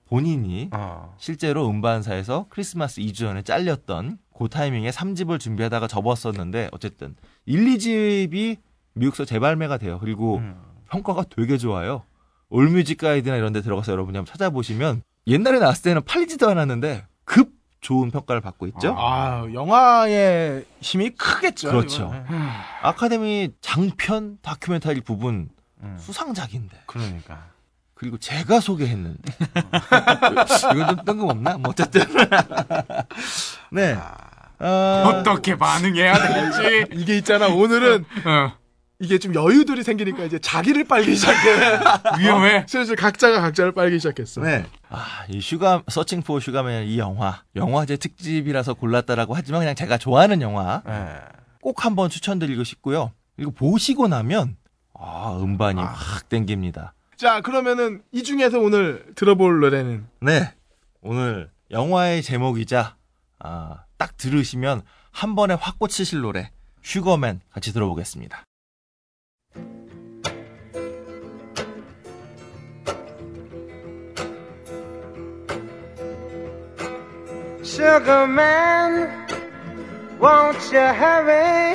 본인이 어. 실제로 음반사에서 크리스마스 2주 전에 잘렸던 그 타이밍에 3집을 준비하다가 접었었는데 어쨌든 1, 2집이 미국서 재발매가 돼요. 그리고 음. 평가가 되게 좋아요. 올뮤직 가이드나 이런 데 들어가서 여러분이 한번 찾아보시면 옛날에 나왔을 때는 팔리지도 않았는데 급 좋은 평가를 받고 있죠. 아, 영화의 힘이 크겠죠. 그렇죠. 이거는. 아카데미 장편 다큐멘터리 부분 음. 수상작인데 그러니까. 그리고 제가 소개했는데 이건 좀 뜬금없나? 뭐 어쨌든 네 어, 어떻게 반응해야 될지. 이게 있잖아. 오늘은 어, 이게 좀 여유들이 생기니까 이제 자기를 빨기 시작해. 위험해. 슬슬 각자가 각자를 빨기 시작했어. 네. 아, 이 슈가 서칭 포 슈가맨 이 영화 영화제 특집이라서 골랐다라고 하지만 그냥 제가 좋아하는 영화 네. 꼭 한번 추천드리고 싶고요. 그리고 보시고 나면 아 음반이 아. 확 땡깁니다. 자, 그러면은 이 중에서 오늘 들어볼 노래는 네. 오늘 영화의 제목이자 아, 딱 들으시면 한 번에 확 꽂히실 노래 슈거맨 같이 들어보겠습니다. Man, won't you hurry?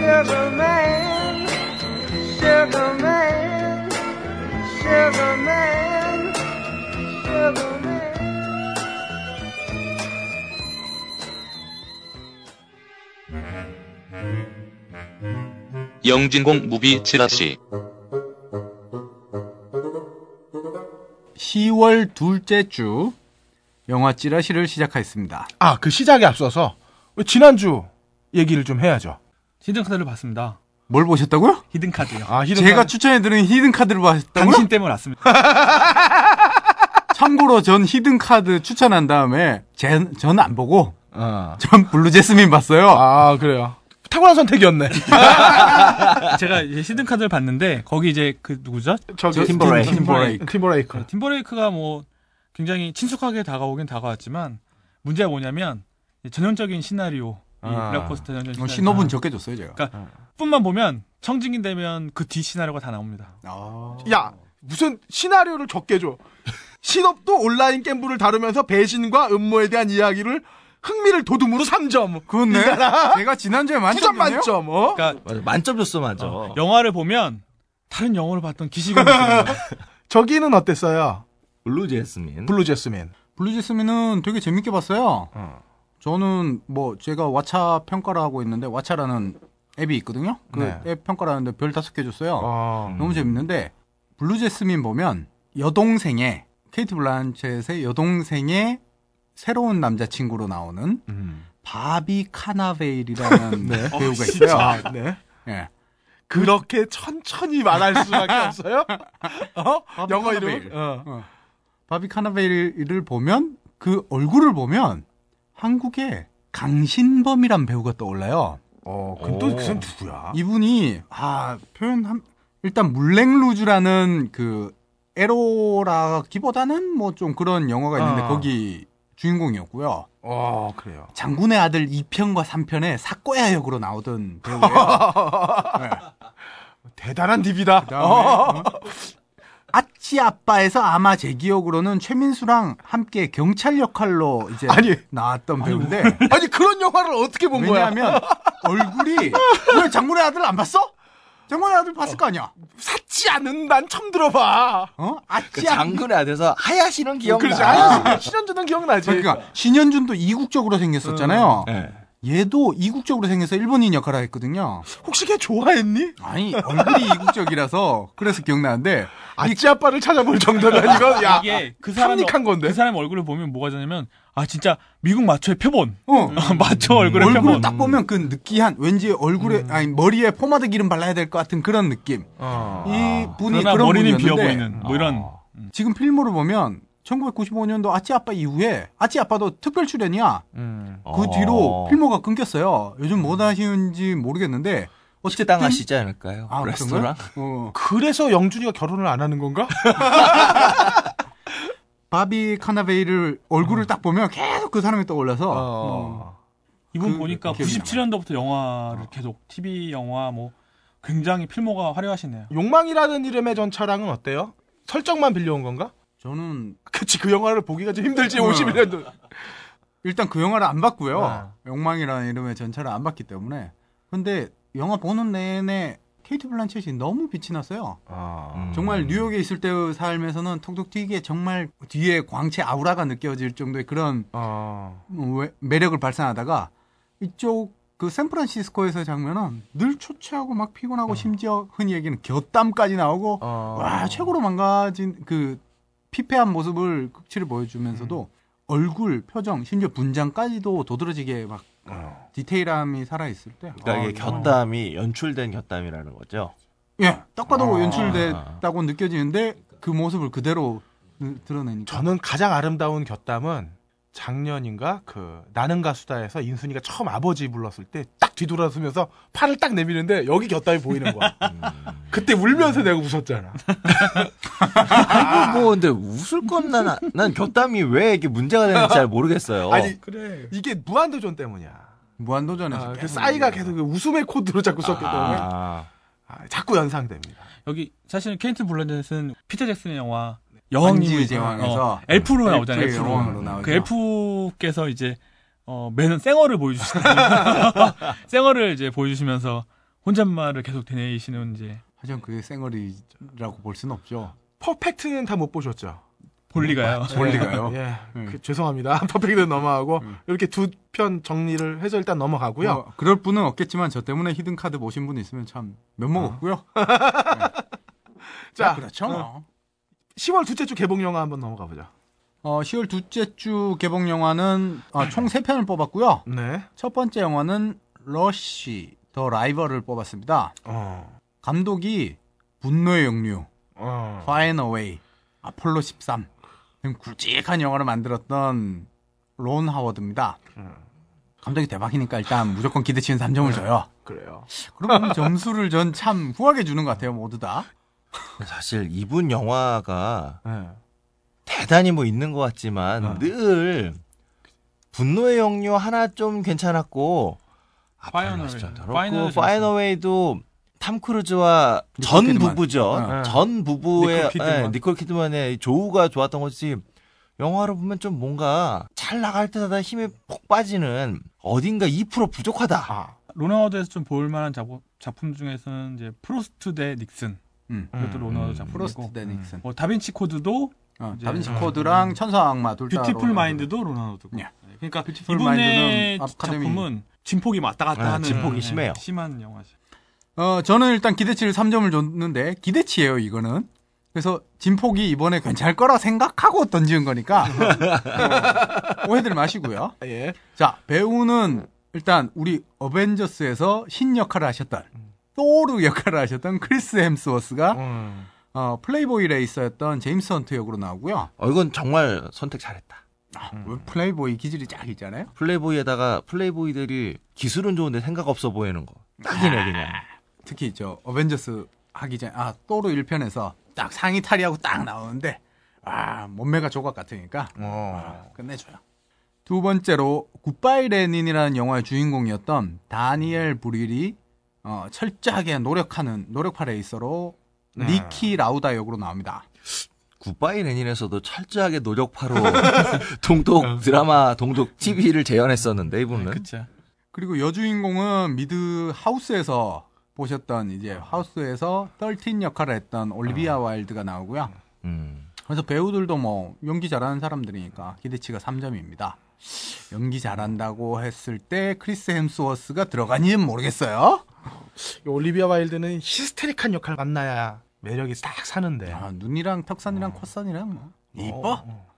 sugar man, sugar man, sugar man, sugar man. 영진공 movie 찌라시 10월 둘째 주 영화 찌라시를 시작하였습니다. 아, 그 시작에 앞서서 지난주 얘기를 좀 해야죠. 히든 카드를 봤습니다. 뭘 보셨다고요? 히든 카드요. 아, 히든 제가 카- 추천해드린 히든 카드를 봤다고요? 당신 때문에 왔습니다. 참고로 전 히든 카드 추천한 다음에 제, 저는 안 보고 어. 전 블루 제스민 봤어요. 아, 그래요. 탁월한 선택이었네. 제가 이제 히든 카드를 봤는데 거기 이제 그 누구죠? 저기 팀버레이크. 팀버레이크. 팀버레이크. 팀버레이크가 뭐 굉장히 친숙하게 다가오긴 다가왔지만 문제가 뭐냐면 전형적인 시나리오 이 아. 블랙버스터 전형적인 어, 시나리오. 신호분 적게 줬어요, 제가. 그러니까 뿐만 보면 청진기 되면 그 뒤 시나리오가 다 나옵니다. 아. 야, 무슨 시나리오를 적게 줘. 신업도 온라인 게임부를 다루면서 배신과 음모에 대한 이야기를 흥미를 돋움으로 3점. 그렇네. 제가 지난주에 9점 만점이네요. 만점. 어? 그러니까 맞아, 만점 줬어, 맞아. 어, 영화를 보면 다른 영화를 봤던 거예요. 저기는 어땠어요? 블루 제스민. 블루 제스민. 블루 제스민은 되게 재밌게 봤어요. 어. 저는 뭐 제가 왓챠 평가를 하고 있는데 왓챠라는 앱이 있거든요. 그 네. 앱 평가를 하는데 별 다섯 개 줬어요. 어. 너무 재밌는데 블루 제스민 보면 여동생의 케이트 블란쳇의 여동생의 새로운 남자친구로 나오는 음. 바비 카나베일이라는 네. 배우가 어, 진짜. 있어요. 네. 예. 그렇게 천천히 말할 수밖에 없어요? 어? 영어. 이름? 어. 바비 카나베일을 보면 그 얼굴을 보면 한국의 강신범이란 배우가 떠올라요. 어, 그럼 또 오. 그 사람 누구야? 이분이 아 표현 일단 물랭루즈라는 그 에로라기보다는 뭐 좀 그런 영화가 있는데 아. 거기 주인공이었고요. 어, 그래요. 장군의 아들 2편과 3편에 사꼬야 역으로 나오던 배우예요. 네. 대단한 딥이다. 그다음에 어. 어? 아치 아빠에서 아마 제 기억으로는 최민수랑 함께 경찰 역할로 이제 아니. 나왔던 배우인데 아니, 그런 영화를 어떻게 본 거야? 왜냐하면 얼굴이 왜 장군의 아들 안 봤어? 장군의 아들 봤을 거 아니야. 샀지 않은 난 처음 들어봐. 어? 아치 그 아빠. 장군의 아들에서 하야시는 기억나. 그렇지. 아니, 신현주는 기억나지. 그러니까 신현준도 이국적으로 생겼었잖아요. 네. 얘도 이국적으로 생겨서 일본인 역할을 했거든요. 혹시 걔 좋아했니? 아니 얼굴이 이국적이라서 그래서 기억나는데 아찌 아빠를 찾아볼 정도면 이건 야 이게 그 사람 합리한 건데. 그 사람 얼굴을 보면 뭐가 되냐면 아 진짜 미국 마초의 표본. 어 마초 얼굴의 얼굴을 표본. 딱 보면 그 느끼한 왠지 얼굴에 아니 머리에 포마드 기름 발라야 될 것 같은 그런 느낌. 어. 이 분이 그러나 그런 머리는 분이었는데 비어 보이는 뭐 이런 지금 필모를 보면 1995년도 아찌 아빠 이후에 아찌 아빠도 특별 출연이야. 음. 그 어. 뒤로 필모가 끊겼어요. 요즘 뭐 하시는지 모르겠는데 어쨌든 식당하시지 않을까요? 아, 레스토랑? 어. 그래서 영준이가 결혼을 안 하는 건가? 바비 카나베이를 얼굴을 딱 보면 계속 그 사람이 떠올라서 어. 이분 그 보니까 기억이 97년도부터 영화를 계속 TV 영화 뭐 굉장히 필모가 화려하시네요. 욕망이라는 이름의 전차랑은 어때요? 설정만 빌려온 건가? 저는 그치 그 영화를 보기가 좀 힘들지 어. 51년도 일단 그 영화를 안 봤고요. 아. 욕망이라는 이름의 전차를 안 봤기 때문에. 근데 영화 보는 내내 케이트 블란쳇이 너무 빛이 났어요. 아. 음. 정말 뉴욕에 있을 때의 삶에서는 톡톡 튀기에 정말 뒤에 광채 아우라가 느껴질 정도의 그런 어. 뭐 왜- 매력을 발산하다가 이쪽 그 샌프란시스코에서 장면은 늘 초췌하고 막 피곤하고 심지어 흔히 얘기는 곁땀까지 나오고 어. 와 최고로 망가진 그 피폐한 모습을 극치를 보여주면서도 얼굴 표정 심지어 분장까지도 도드라지게 막 어. 디테일함이 살아 있을 때 그러니까 아, 이게 곁담이 연출된 곁담이라는 거죠. 예, 딱 봐도 아. 연출됐다고 느껴지는데 그 모습을 그대로 느- 드러내니까 저는 가장 아름다운 곁담은 작년인가 그 나는 가수다에서 인순이가 처음 아버지 불렀을 때 딱 뒤돌아서면서 팔을 딱 내미는데 여기 곁담이 보이는 거야. 그때 울면서 내가 웃었잖아. 아이고 뭐 근데 웃을 건 난 난 곁담이 왜 이게 문제가 되는지 잘 모르겠어요. 아니 그래. 이게 무한도전 때문이야. 무한도전에서 아, 그 싸이가. 계속 그 웃음의 코드로 자꾸 썼기 때문에 아, 아, 자꾸 연상됩니다. 여기 사실 케이트 블란쳇은 피터 잭슨의 영화 여왕님의 제왕에서 어, 엘프로 나오잖아요. 엘프로. 여왕으로 나오죠. 그 엘프께서 이제 어, 매는 쌩얼을 보여주시잖아요. 쌩얼을 이제 보여주시면서 혼잣말을 계속 되뇌이시는 이제 하지만 그게 쌩얼이라고 볼 수는 없죠. 퍼펙트는 다 못 보셨죠? 볼 리가요. 볼 리가요. 예, 음. 그, 죄송합니다. 퍼펙트는 넘어가고 음. 이렇게 두 편 정리를 해서 일단 넘어가고요. 뭐, 그럴 분은 없겠지만 저 때문에 히든 카드 보신 분 있으면 참 면목 어. 없고요. 자, 그렇죠. 뭐. 어, 10월 둘째 주 개봉 영화 한번 넘어가 보죠. 어, 10월 둘째 주 개봉 영화는 어, 총 3편을 뽑았고요. 네. 첫 번째 영화는 러쉬 더 라이벌을 뽑았습니다. 어. 감독이 분노의 영류, 어. Fire Away, 아폴로 13 등 굵직한 영화를 만들었던 론 하워드입니다. 음. 감독이 대박이니까 일단 무조건 기대치는 3점을 줘요. 그래요. 그럼 점수를 전 참 후하게 주는 것 같아요, 모두 다. 사실 이분 영화가 네. 대단히 뭐 있는 것 같지만 어. 늘 분노의 영유 하나 좀 괜찮았고. 그렇고 파이널 Far and Away도 탐 크루즈와 전 키드만. 부부죠. 어. 전 부부의 니콜 키드만. 예, 니콜 키드만의 조우가 좋았던 것이 영화로 보면 좀 뭔가 잘 나갈 때마다 힘이 폭 빠지는 어딘가 2% 부족하다. 아. 론 하워드에서 좀 볼만한 작품, 작품 중에서는 이제 프로스트 대 닉슨 음. 이것도 음, 음. 작품이고 프로스트 대 닉슨. 뭐 다빈치 코드도 어, 이제- 다빈치 음. 코드랑 천사 악마 둘 다. Beautiful. Mind도 론 하워드고 예. 그러니까 Beautiful 이분의 Mind는 아카데미. 작품은 진폭이 왔다 갔다 아, 하는 진폭이 예, 심해요. 심한 영화죠. 어, 저는 일단 기대치를 3점을 줬는데 기대치예요, 이거는. 그래서 진폭이 이번에 괜찮을 거라 생각하고 던지는 거니까 어, 오해들 마시고요. 예. 자, 배우는 일단 우리 어벤져스에서 신 역할을 하셨던 또르 역할을 하셨던 크리스 햄스워스가 음. 어, 플레이보이 레이서였던 제임스 헌트 역으로 나오고요. 어, 이건 정말 선택 잘했다. 아, 왜 플레이보이 기질이 쫙 있잖아요. 플레이보이에다가 플레이보이들이 기술은 좋은데 생각 없어 보이는 거. 딱이네 그냥. 특히 저 어벤져스 하기 전에 아 또르 1편에서 딱 상의 탈의하고 딱 나오는데 아 몸매가 조각 같으니까 어. 아, 끝내줘요. 두 번째로 굿바이 레닌이라는 영화의 주인공이었던 다니엘 브륄이 어, 철저하게 노력하는 노력파 레이서로 네. 니키 라우다 역으로 나옵니다. 굿바이 레닌에서도 철저하게 노력파로 동독 드라마, 동독 TV를 재현했었는데 이분은 그쵸. 그리고 여주인공은 미드 하우스에서 보셨던 이제 하우스에서 13 역할을 했던 올리비아 와일드가 나오고요. 음. 그래서 배우들도 뭐 연기 잘하는 사람들이니까 기대치가 3점입니다. 연기 잘한다고 했을 때 크리스 햄스워스가 들어가니는 모르겠어요. 이 올리비아 와일드는 히스테릭한 역할 만나야 매력이 딱 사는데. 아, 눈이랑 턱선이랑 콧선이랑 뭐 이뻐. 어.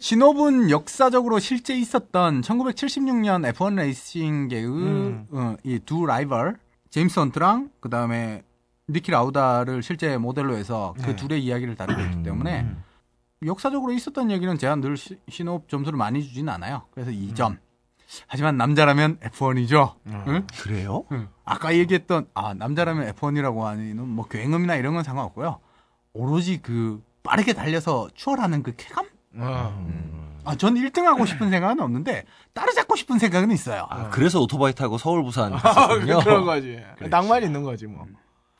시놉은 역사적으로 실제 있었던 1976년 F1 레이싱계의 음. 어, 이 두 라이벌 제임스 헌트랑 그 다음에 니키 라우다를 실제 모델로 해서 그 네. 둘의 이야기를 다루고 있기 때문에 음. 역사적으로 있었던 얘기는 제가 늘 시- 시놉 점수를 많이 주진 않아요. 그래서 음. 2점. 하지만 남자라면 F1이죠. 음. 그래요? 아까 얘기했던 아 남자라면 F1이라고 하는 뭐 굉음이나 이런 건 상관없고요. 오로지 그 빠르게 달려서 추월하는 그 쾌감? 어. 음. 아, 전 1등 하고 싶은 생각은 없는데 따라잡고 싶은 생각은 있어요. 아, 그래서 오토바이 타고 서울 부산 아, 갔었군요. 그런 거지. 낭만이 있는 거지 뭐.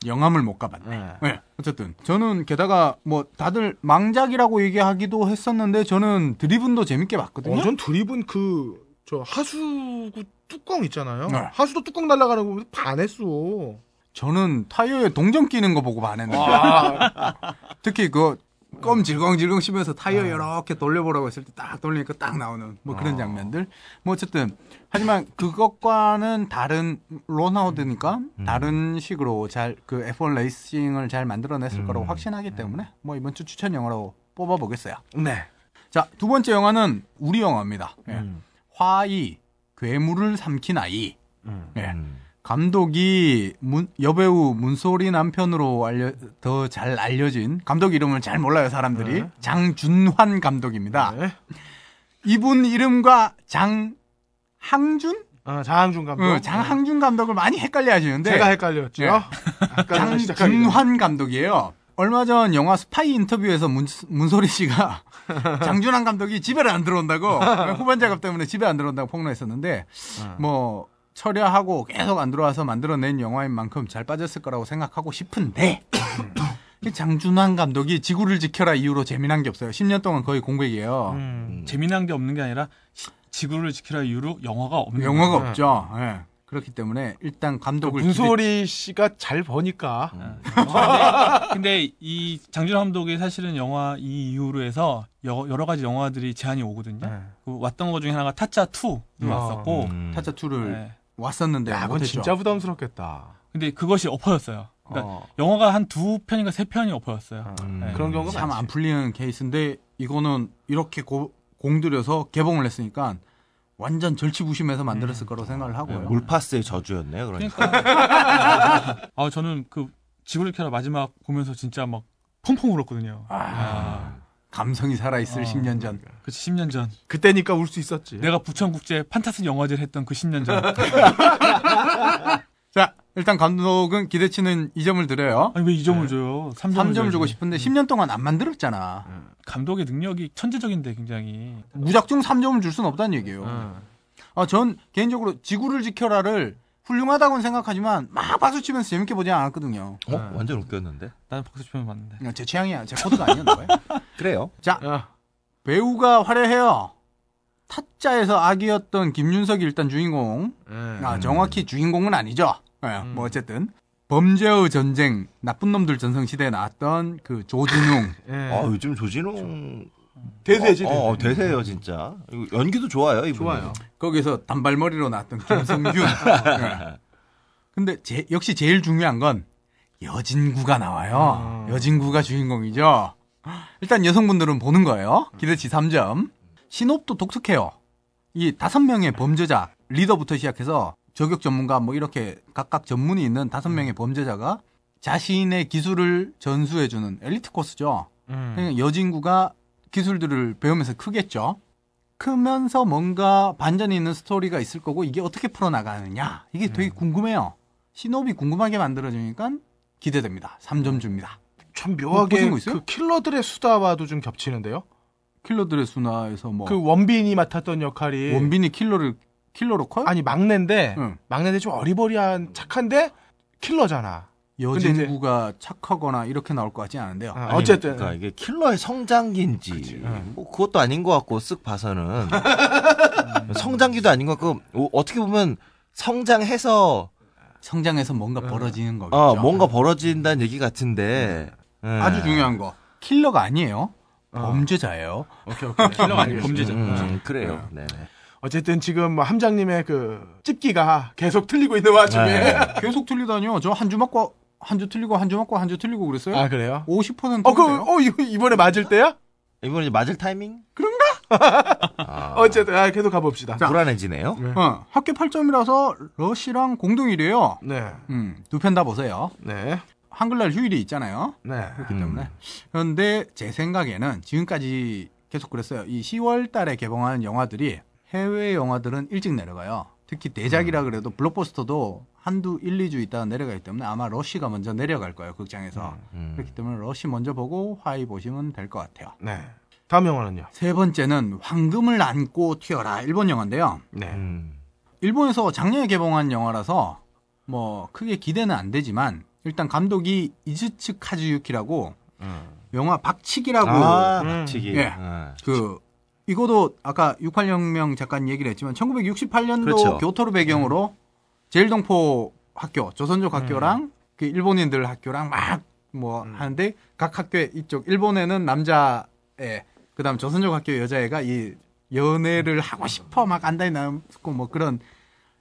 영함을 못 가봤네. 네. 네, 어쨌든 저는 게다가 뭐 다들 망작이라고 얘기하기도 했었는데 저는 드리븐도 재밌게 봤거든요. 어, 전 드립은 그, 저, 하수구 뚜껑 있잖아요. 네. 하수도 뚜껑 날아가는 거 보면서 반했어. 저는 타이어에 동전 끼는 거 보고 반했는데 특히 그 껌 질겅질겅 씹으면서 타이어 이렇게 돌려보라고 했을 때 딱 돌리니까 딱 나오는 뭐 그런 장면들 뭐 어쨌든 하지만 그것과는 다른 로나우드니까 다른 식으로 잘 그 F1 레이싱을 잘 만들어냈을 거라고 확신하기 때문에 뭐 이번 주 추천 영화로 뽑아보겠어요. 네. 자 두 번째 영화는 우리 영화입니다. 예. 화이 괴물을 삼킨 아이. 예. 음. 감독이 문- 여배우 문소리 남편으로 알려 더 잘 알려진 감독 이름을 잘 몰라요 사람들이 네. 장준환 감독입니다. 네. 이분 이름과 장 항준 아, 장항준 감독. 어, 장항준 감독을 많이 헷갈려 하시는데 제가 헷갈렸죠. 네. 장준환 감독이에요. 얼마 전 영화 스파이 인터뷰에서 문, 문소리 씨가 장준환 감독이 집에를 안 들어온다고 후반 작업 때문에 집에 안 들어온다고 폭로했었는데 뭐 철야하고 계속 안 들어와서 만들어낸 영화인 만큼 잘 빠졌을 거라고 생각하고 싶은데 이 장준환 감독이 지구를 지켜라 이후로 재미난 게 없어요. 10년 동안 거의 공백이에요. 음. 재미난 게 없는 게 아니라 시- 지구를 지키라 이후로 영화가 없는 영화가 거예요. 없죠. 예. 그렇기 때문에 일단 감독을 문소리 씨가 잘 버니까. 근데, 근데 이 장준환 감독이 사실은 영화 이 이후로 해서 여, 러 가지 영화들이 제한이 오거든요. 네. 그 왔던 것 중에 하나가 타짜 2도 음. 왔었고, 음. 타짜 2를 네. 왔었는데 야, 그건. 진짜 부담스럽겠다. 근데 그것이 엎어졌어요. 그러니까 어. 영화가 한 두 편인가 세 편이 엎어졌어요. 음. 네. 그런 경우가 참. 안 풀리는 케이스인데 이거는 이렇게 고- 공들여서 개봉을 했으니까 완전 절치부심해서 만들었을 거라고 생각을 하고요. 물파스의 저주였네요. 그러니까. 그러니까 아 저는 그 지구를 켜라 마지막 보면서 진짜 막 펑펑 울었거든요. 아, 감성이 살아있을 어. 10년 전. 그치 10년 전 그때니까 울 수 있었지. 내가 부천국제 판타스 영화제를 했던 그 10년 전. 자, 일단 감독은 기대치는 2점을 드려요. 아니 왜 2점을 줘요? 3점을, 3점 주고 싶은데 10년 동안 안 만들었잖아. 감독의 능력이 천재적인데 굉장히 무작정 3점을 줄 수는 없다는 얘기예요. 응. 아, 전 개인적으로 지구를 지켜라를 훌륭하다고는 생각하지만 막 박수 치면서 재밌게 보지 않았거든요. 어? 완전 웃겼는데. 나는 박수 치면 봤는데. 그냥 제 취향이야. 제 코드가 아니었나 봐요. 그래요. 자, 야, 배우가 화려해요. 타짜에서 아기였던 김윤석이 일단 주인공. 예. 아, 정확히 주인공은 아니죠. 예, 뭐 어쨌든 범죄의 전쟁, 나쁜 놈들 전성 시대에 나왔던 그 조진웅. 예. 아, 요즘 조진웅 대세지. 어, 어, 대세예요, 진짜. 이거 연기도 좋아요, 이분. 좋아요. 거기서 단발머리로 나왔던 김성균. 예. 근데 제- 역시 제일 중요한 건 여진구가 나와요. 여진구가 주인공이죠. 일단 여성분들은 보는 거예요. 기대치 3점. 신업도 독특해요. 이 다섯 명의 범죄자 리더부터 시작해서 저격 전문가 뭐 이렇게 각각 전문이 있는 다섯 명의 범죄자가 자신의 기술을 전수해주는 엘리트 코스죠. 음. 그러니까 여진구가 기술들을 배우면서 크겠죠. 크면서 뭔가 반전이 있는 스토리가 있을 거고 이게 어떻게 풀어나가느냐 이게 되게 궁금해요. 신업이 궁금하게 만들어지니까 기대됩니다. 3점 줍니다. 참 묘하게 거 있어요? 그 킬러들의 수다와도 좀 겹치는데요. 킬러들의 수나에서 뭐 그 원빈이 맡았던 역할이 원빈이 킬러를 킬러로 커요? 아니 막내인데 응. 막내인데 좀 어리버리한 착한데 킬러잖아. 여진구가 착하거나 이렇게 나올 것 같지 않은데요. 아, 아니, 어쨌든 그러니까 이게 킬러의 성장기인지 뭐 그것도 아닌 것 같고 쓱 봐서는 성장기도 아닌 것 같고 어, 어떻게 보면 성장해서 성장해서 뭔가 벌어지는 거겠죠. 어, 뭔가 벌어진다는 얘기 같은데 예. 아주 중요한 거 킬러가 아니에요. 범죄자예요. 오케이 오케이. 킬러가 아니고 범죄자. 음, 그래요. 네. 어쨌든 지금 뭐 함장님의 그 찝기가 계속 틀리고 있는 와중에 네. 계속 틀리다니요. 저 한 주 맞고 한 주 틀리고 한 주 맞고 한 주 틀리고 그랬어요. 아 그래요? 50%. 어, 그, 어, 이거 이번에 맞을 때야? 이번에 이제 맞을 타이밍? 아, 어쨌든, 아, 계속 가봅시다. 불안해지네요. 어, 합계 8점이라서 러시랑 공동 1위에요. 네, 음, 두 편 다 보세요. 네, 한글날 휴일이 있잖아요. 네. 그렇기 음. 때문에. 그런데 제 생각에는 지금까지 계속 그랬어요. 이 10월 달에 개봉하는 영화들이 해외 영화들은 일찍 내려가요. 특히 대작이라 그래도 블록버스터도 한두 1, 2주 있다가 내려가기 때문에 아마 러시가 먼저 내려갈 거예요, 극장에서. 음. 그렇기 때문에 러시 먼저 보고 화이 보시면 될 것 같아요. 네. 다음 영화는요? 세 번째는 황금을 안고 튀어라 일본 영화인데요. 네. 음. 일본에서 작년에 개봉한 영화라서 뭐 크게 기대는 안 되지만 일단 감독이 이즈츠 카즈유키라고 음. 영화 박치기라고 아, 음. 박치기. 예. 예. 그 이거도 아까 68혁명 작가님 얘기를 했지만 1968년도 그렇죠. 교토를 배경으로 제일동포 학교, 조선족 학교랑 그 일본인들 학교랑 막 뭐 하는데 각 학교에 이쪽 일본에는 남자애 그다음 조선족 학교 여자애가 이 연애를 하고 싶어 막 안달이 나고 뭐 그런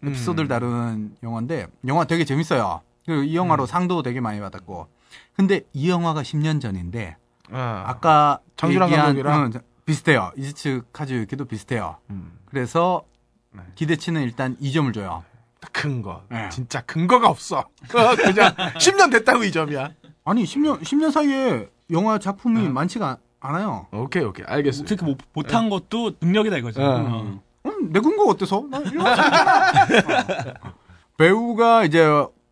에피소드를 다루는 영화인데 영화 되게 재밌어요. 그리고 이 영화로 상도 되게 많이 받았고. 근데 이 영화가 10년 전인데 아, 아까 얘기한, 감독이랑? 응, 비슷해요. 이즈츠 카즈유키도 비슷해요. 음. 그래서 네. 기대치는 일단 2점을 줘요. 큰 거. 네. 진짜 근거가 없어. 그냥 10년 됐다고 이 점이야. 아니 10년 10년 사이에 영화 작품이 많지가 않아요. 오케이, 오케이. 알겠습니다. 그렇게 못, 못한 것도 능력이다 이거죠. 네. 어. 음, 내 근거 어때서? 나 사람이잖아. 어. 배우가 이제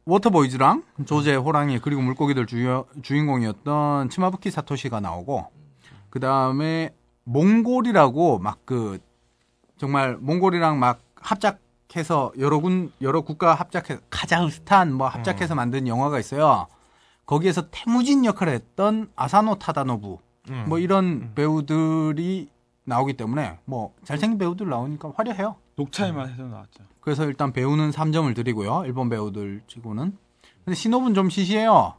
워터보이즈랑 조제 호랑이 그리고 물고기들 주여, 주인공이었던 츠마부키 사토시가 나오고 그 다음에 몽골이라고 막 그 정말 몽골이랑 막 합작해서 여러 군 여러 국가 합작해서 카자흐스탄 뭐 합작해서 만든 영화가 있어요. 거기에서 태무진 역할을 했던 아사노 타다노부 음. 뭐 이런 배우들이 나오기 때문에 뭐 잘생긴 배우들 나오니까 화려해요. 녹차에만 해서 나왔죠. 그래서 일단 배우는 3점을 드리고요. 일본 배우들 치고는. 근데 신호분 좀 시시해요.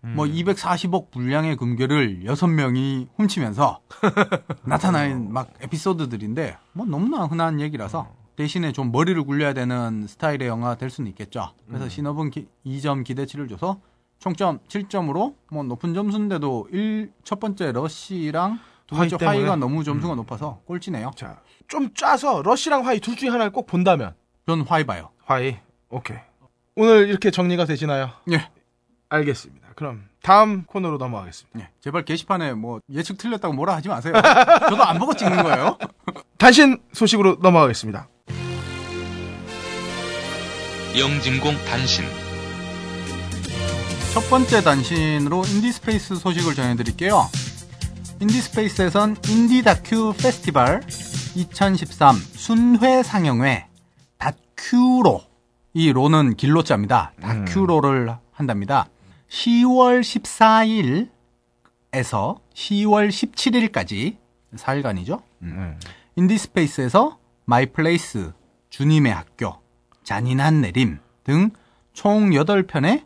뭐 240억 분량의 금괴를 6명이 훔치면서 나타나는 막 에피소드들인데 뭐 너무나 흔한 얘기라서 대신에 좀 머리를 굴려야 되는 스타일의 영화 될 수는 있겠죠. 그래서 신호분 2점 기대치를 줘서 총점 7점으로 뭐 높은 점수인데도 1, 첫 번째 러시랑 두 번째 화이? 화이가 너무 점수가 높아서 꼴찌네요. 자, 좀 짜서 러시랑 화이 둘 중에 하나를 꼭 본다면 전 화이 봐요. 화이. 오케이. 오늘 이렇게 정리가 되시나요? 예. 알겠습니다. 그럼 다음 코너로 넘어가겠습니다. 예, 제발 게시판에 뭐 예측 틀렸다고 뭐라 하지 마세요. 저도 안 보고 찍는 거예요. 단신 소식으로 넘어가겠습니다. 영진공 단신 첫 번째 단신으로 인디스페이스 소식을 전해드릴게요. 인디스페이스에선 인디 다큐 페스티벌 2013 순회 상영회 다큐로 이 로는 길로자입니다. 다큐로를 한답니다. 10월 14일에서 10월 17일까지 4일간이죠. 음. 인디스페이스에서 My Place, 주님의 학교, 잔인한 내림 등 총 8편의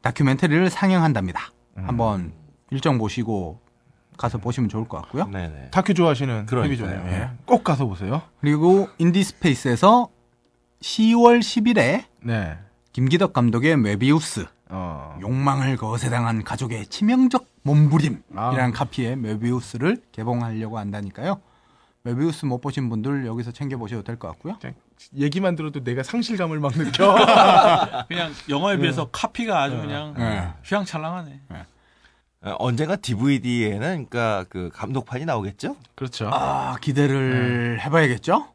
다큐멘터리를 상영한답니다. 한번 일정 보시고 가서 보시면 좋을 것 같고요. 네네. 다큐 좋아하시는 그러니까요. 헤비존이에요. 예. 꼭 가서 보세요. 그리고 인디스페이스에서 10월 10일에 네. 김기덕 감독의 메비우스, 어. 욕망을 거세당한 가족의 치명적 몸부림이라는 아. 카피의 메비우스를 개봉하려고 한다니까요. 메비우스 못 보신 분들 여기서 챙겨 보셔도 될 것 같고요. 얘기만 들어도 내가 상실감을 막 느껴. 그냥 영화에 비해서 카피가 아주 그냥 네. 휘황찬란하네. 어, 언젠가 DVD에는 그러니까 그 감독판이 나오겠죠? 그렇죠. 아, 기대를 해봐야겠죠?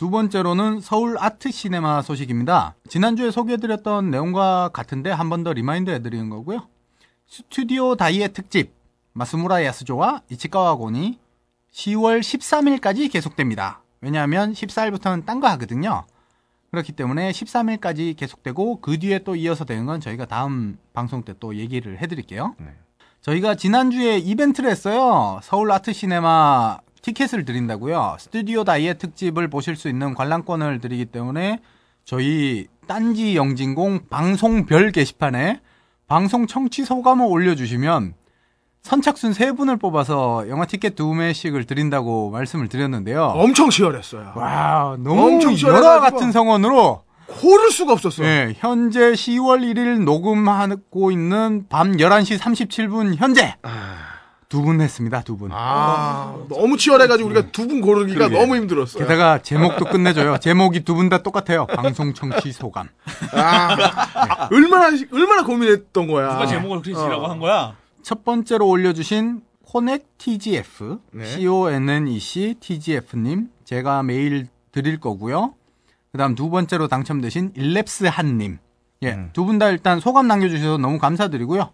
두 번째로는 서울 아트 시네마 소식입니다. 지난주에 소개해드렸던 내용과 같은데 한 번 더 remind 해드리는 거고요. 스튜디오 다이의 특집, 마스무라 야스조와 이치카와 곤이 10월 13일까지 계속됩니다. 왜냐하면 14일부터는 딴 거 하거든요. 그렇기 때문에 13일까지 계속되고 그 뒤에 또 이어서 되는 건 저희가 다음 방송 때 또 얘기를 해드릴게요. 네. 저희가 지난주에 이벤트를 했어요. 서울 아트 시네마 티켓을 드린다고요. 스튜디오 다이의 특집을 보실 수 있는 관람권을 드리기 때문에 저희 딴지 영진공 방송별 게시판에 방송 청취 소감을 올려주시면 선착순 세 분을 뽑아서 영화 티켓 두 매씩을 드린다고 말씀을 드렸는데요. 엄청 치열했어요. 와, 너무 엄청 열화. 같은 성원으로 고를 수가 없었어. 네, 현재 10월 1일 녹음하고 있는 밤 11시 37분 현재 두 분 했습니다. 두 분. 아, 너무 치열해가지고 우리가 두분 고르기가 그러게. 너무 힘들었어요. 게다가 제목도 끝내줘요. 제목이 두 분 다 똑같아요. 방송 청취 소감. 아, 얼마나 얼마나 고민했던 거야. 누가 제목을 그렇게 지라고 한 거야? 첫 번째로 올려주신 코넥 TGF, 네. C-O-N-N-E-C TGF님, 제가 메일 드릴 거고요. 그 다음 두 번째로 당첨되신 일랩스 한님. 예, 음. 두분 다 일단 소감 남겨주셔서 너무 감사드리고요.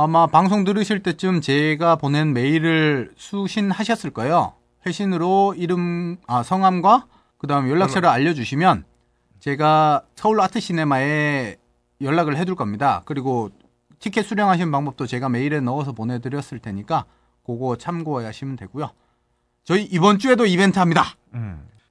아마 방송 들으실 때쯤 제가 보낸 메일을 수신하셨을 거예요. 회신으로 이름, 아, 성함과 그 다음 연락처를 알려주시면 제가 서울 아트 시네마에 연락을 해둘 겁니다. 그리고 티켓 수령하시는 방법도 제가 메일에 넣어서 보내드렸을 테니까 그거 참고하시면 되고요. 저희 이번 주에도 이벤트 합니다.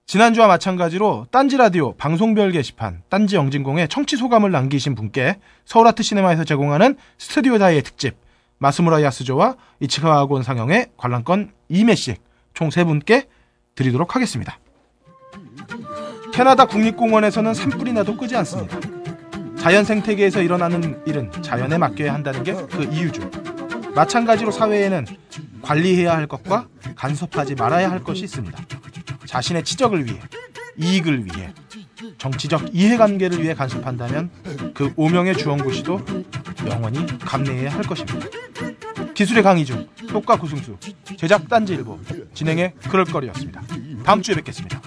지난주와 마찬가지로 딴지 라디오 방송별 게시판 딴지 영진공에 청취 소감을 남기신 분께 서울 아트 시네마에서 제공하는 스튜디오 다이의 특집 마스무라 야스조와 이치카와 학원 상영의 관람권 2매씩 총 3분께 드리도록 하겠습니다. 캐나다 국립공원에서는 산불이 나도 끄지 않습니다. 자연 생태계에서 일어나는 일은 자연에 맡겨야 한다는 게 그 이유죠. 마찬가지로 사회에는 관리해야 할 것과 간섭하지 말아야 할 것이 있습니다. 자신의 치적을 위해, 이익을 위해, 정치적 이해관계를 위해 간섭한다면 그 오명의 주원고시도 영원히 감내해야 할 것입니다. 기술의 강의 중 효과 구승수, 제작 딴지일보, 진행의 그럴거리였습니다. 다음 주에 뵙겠습니다.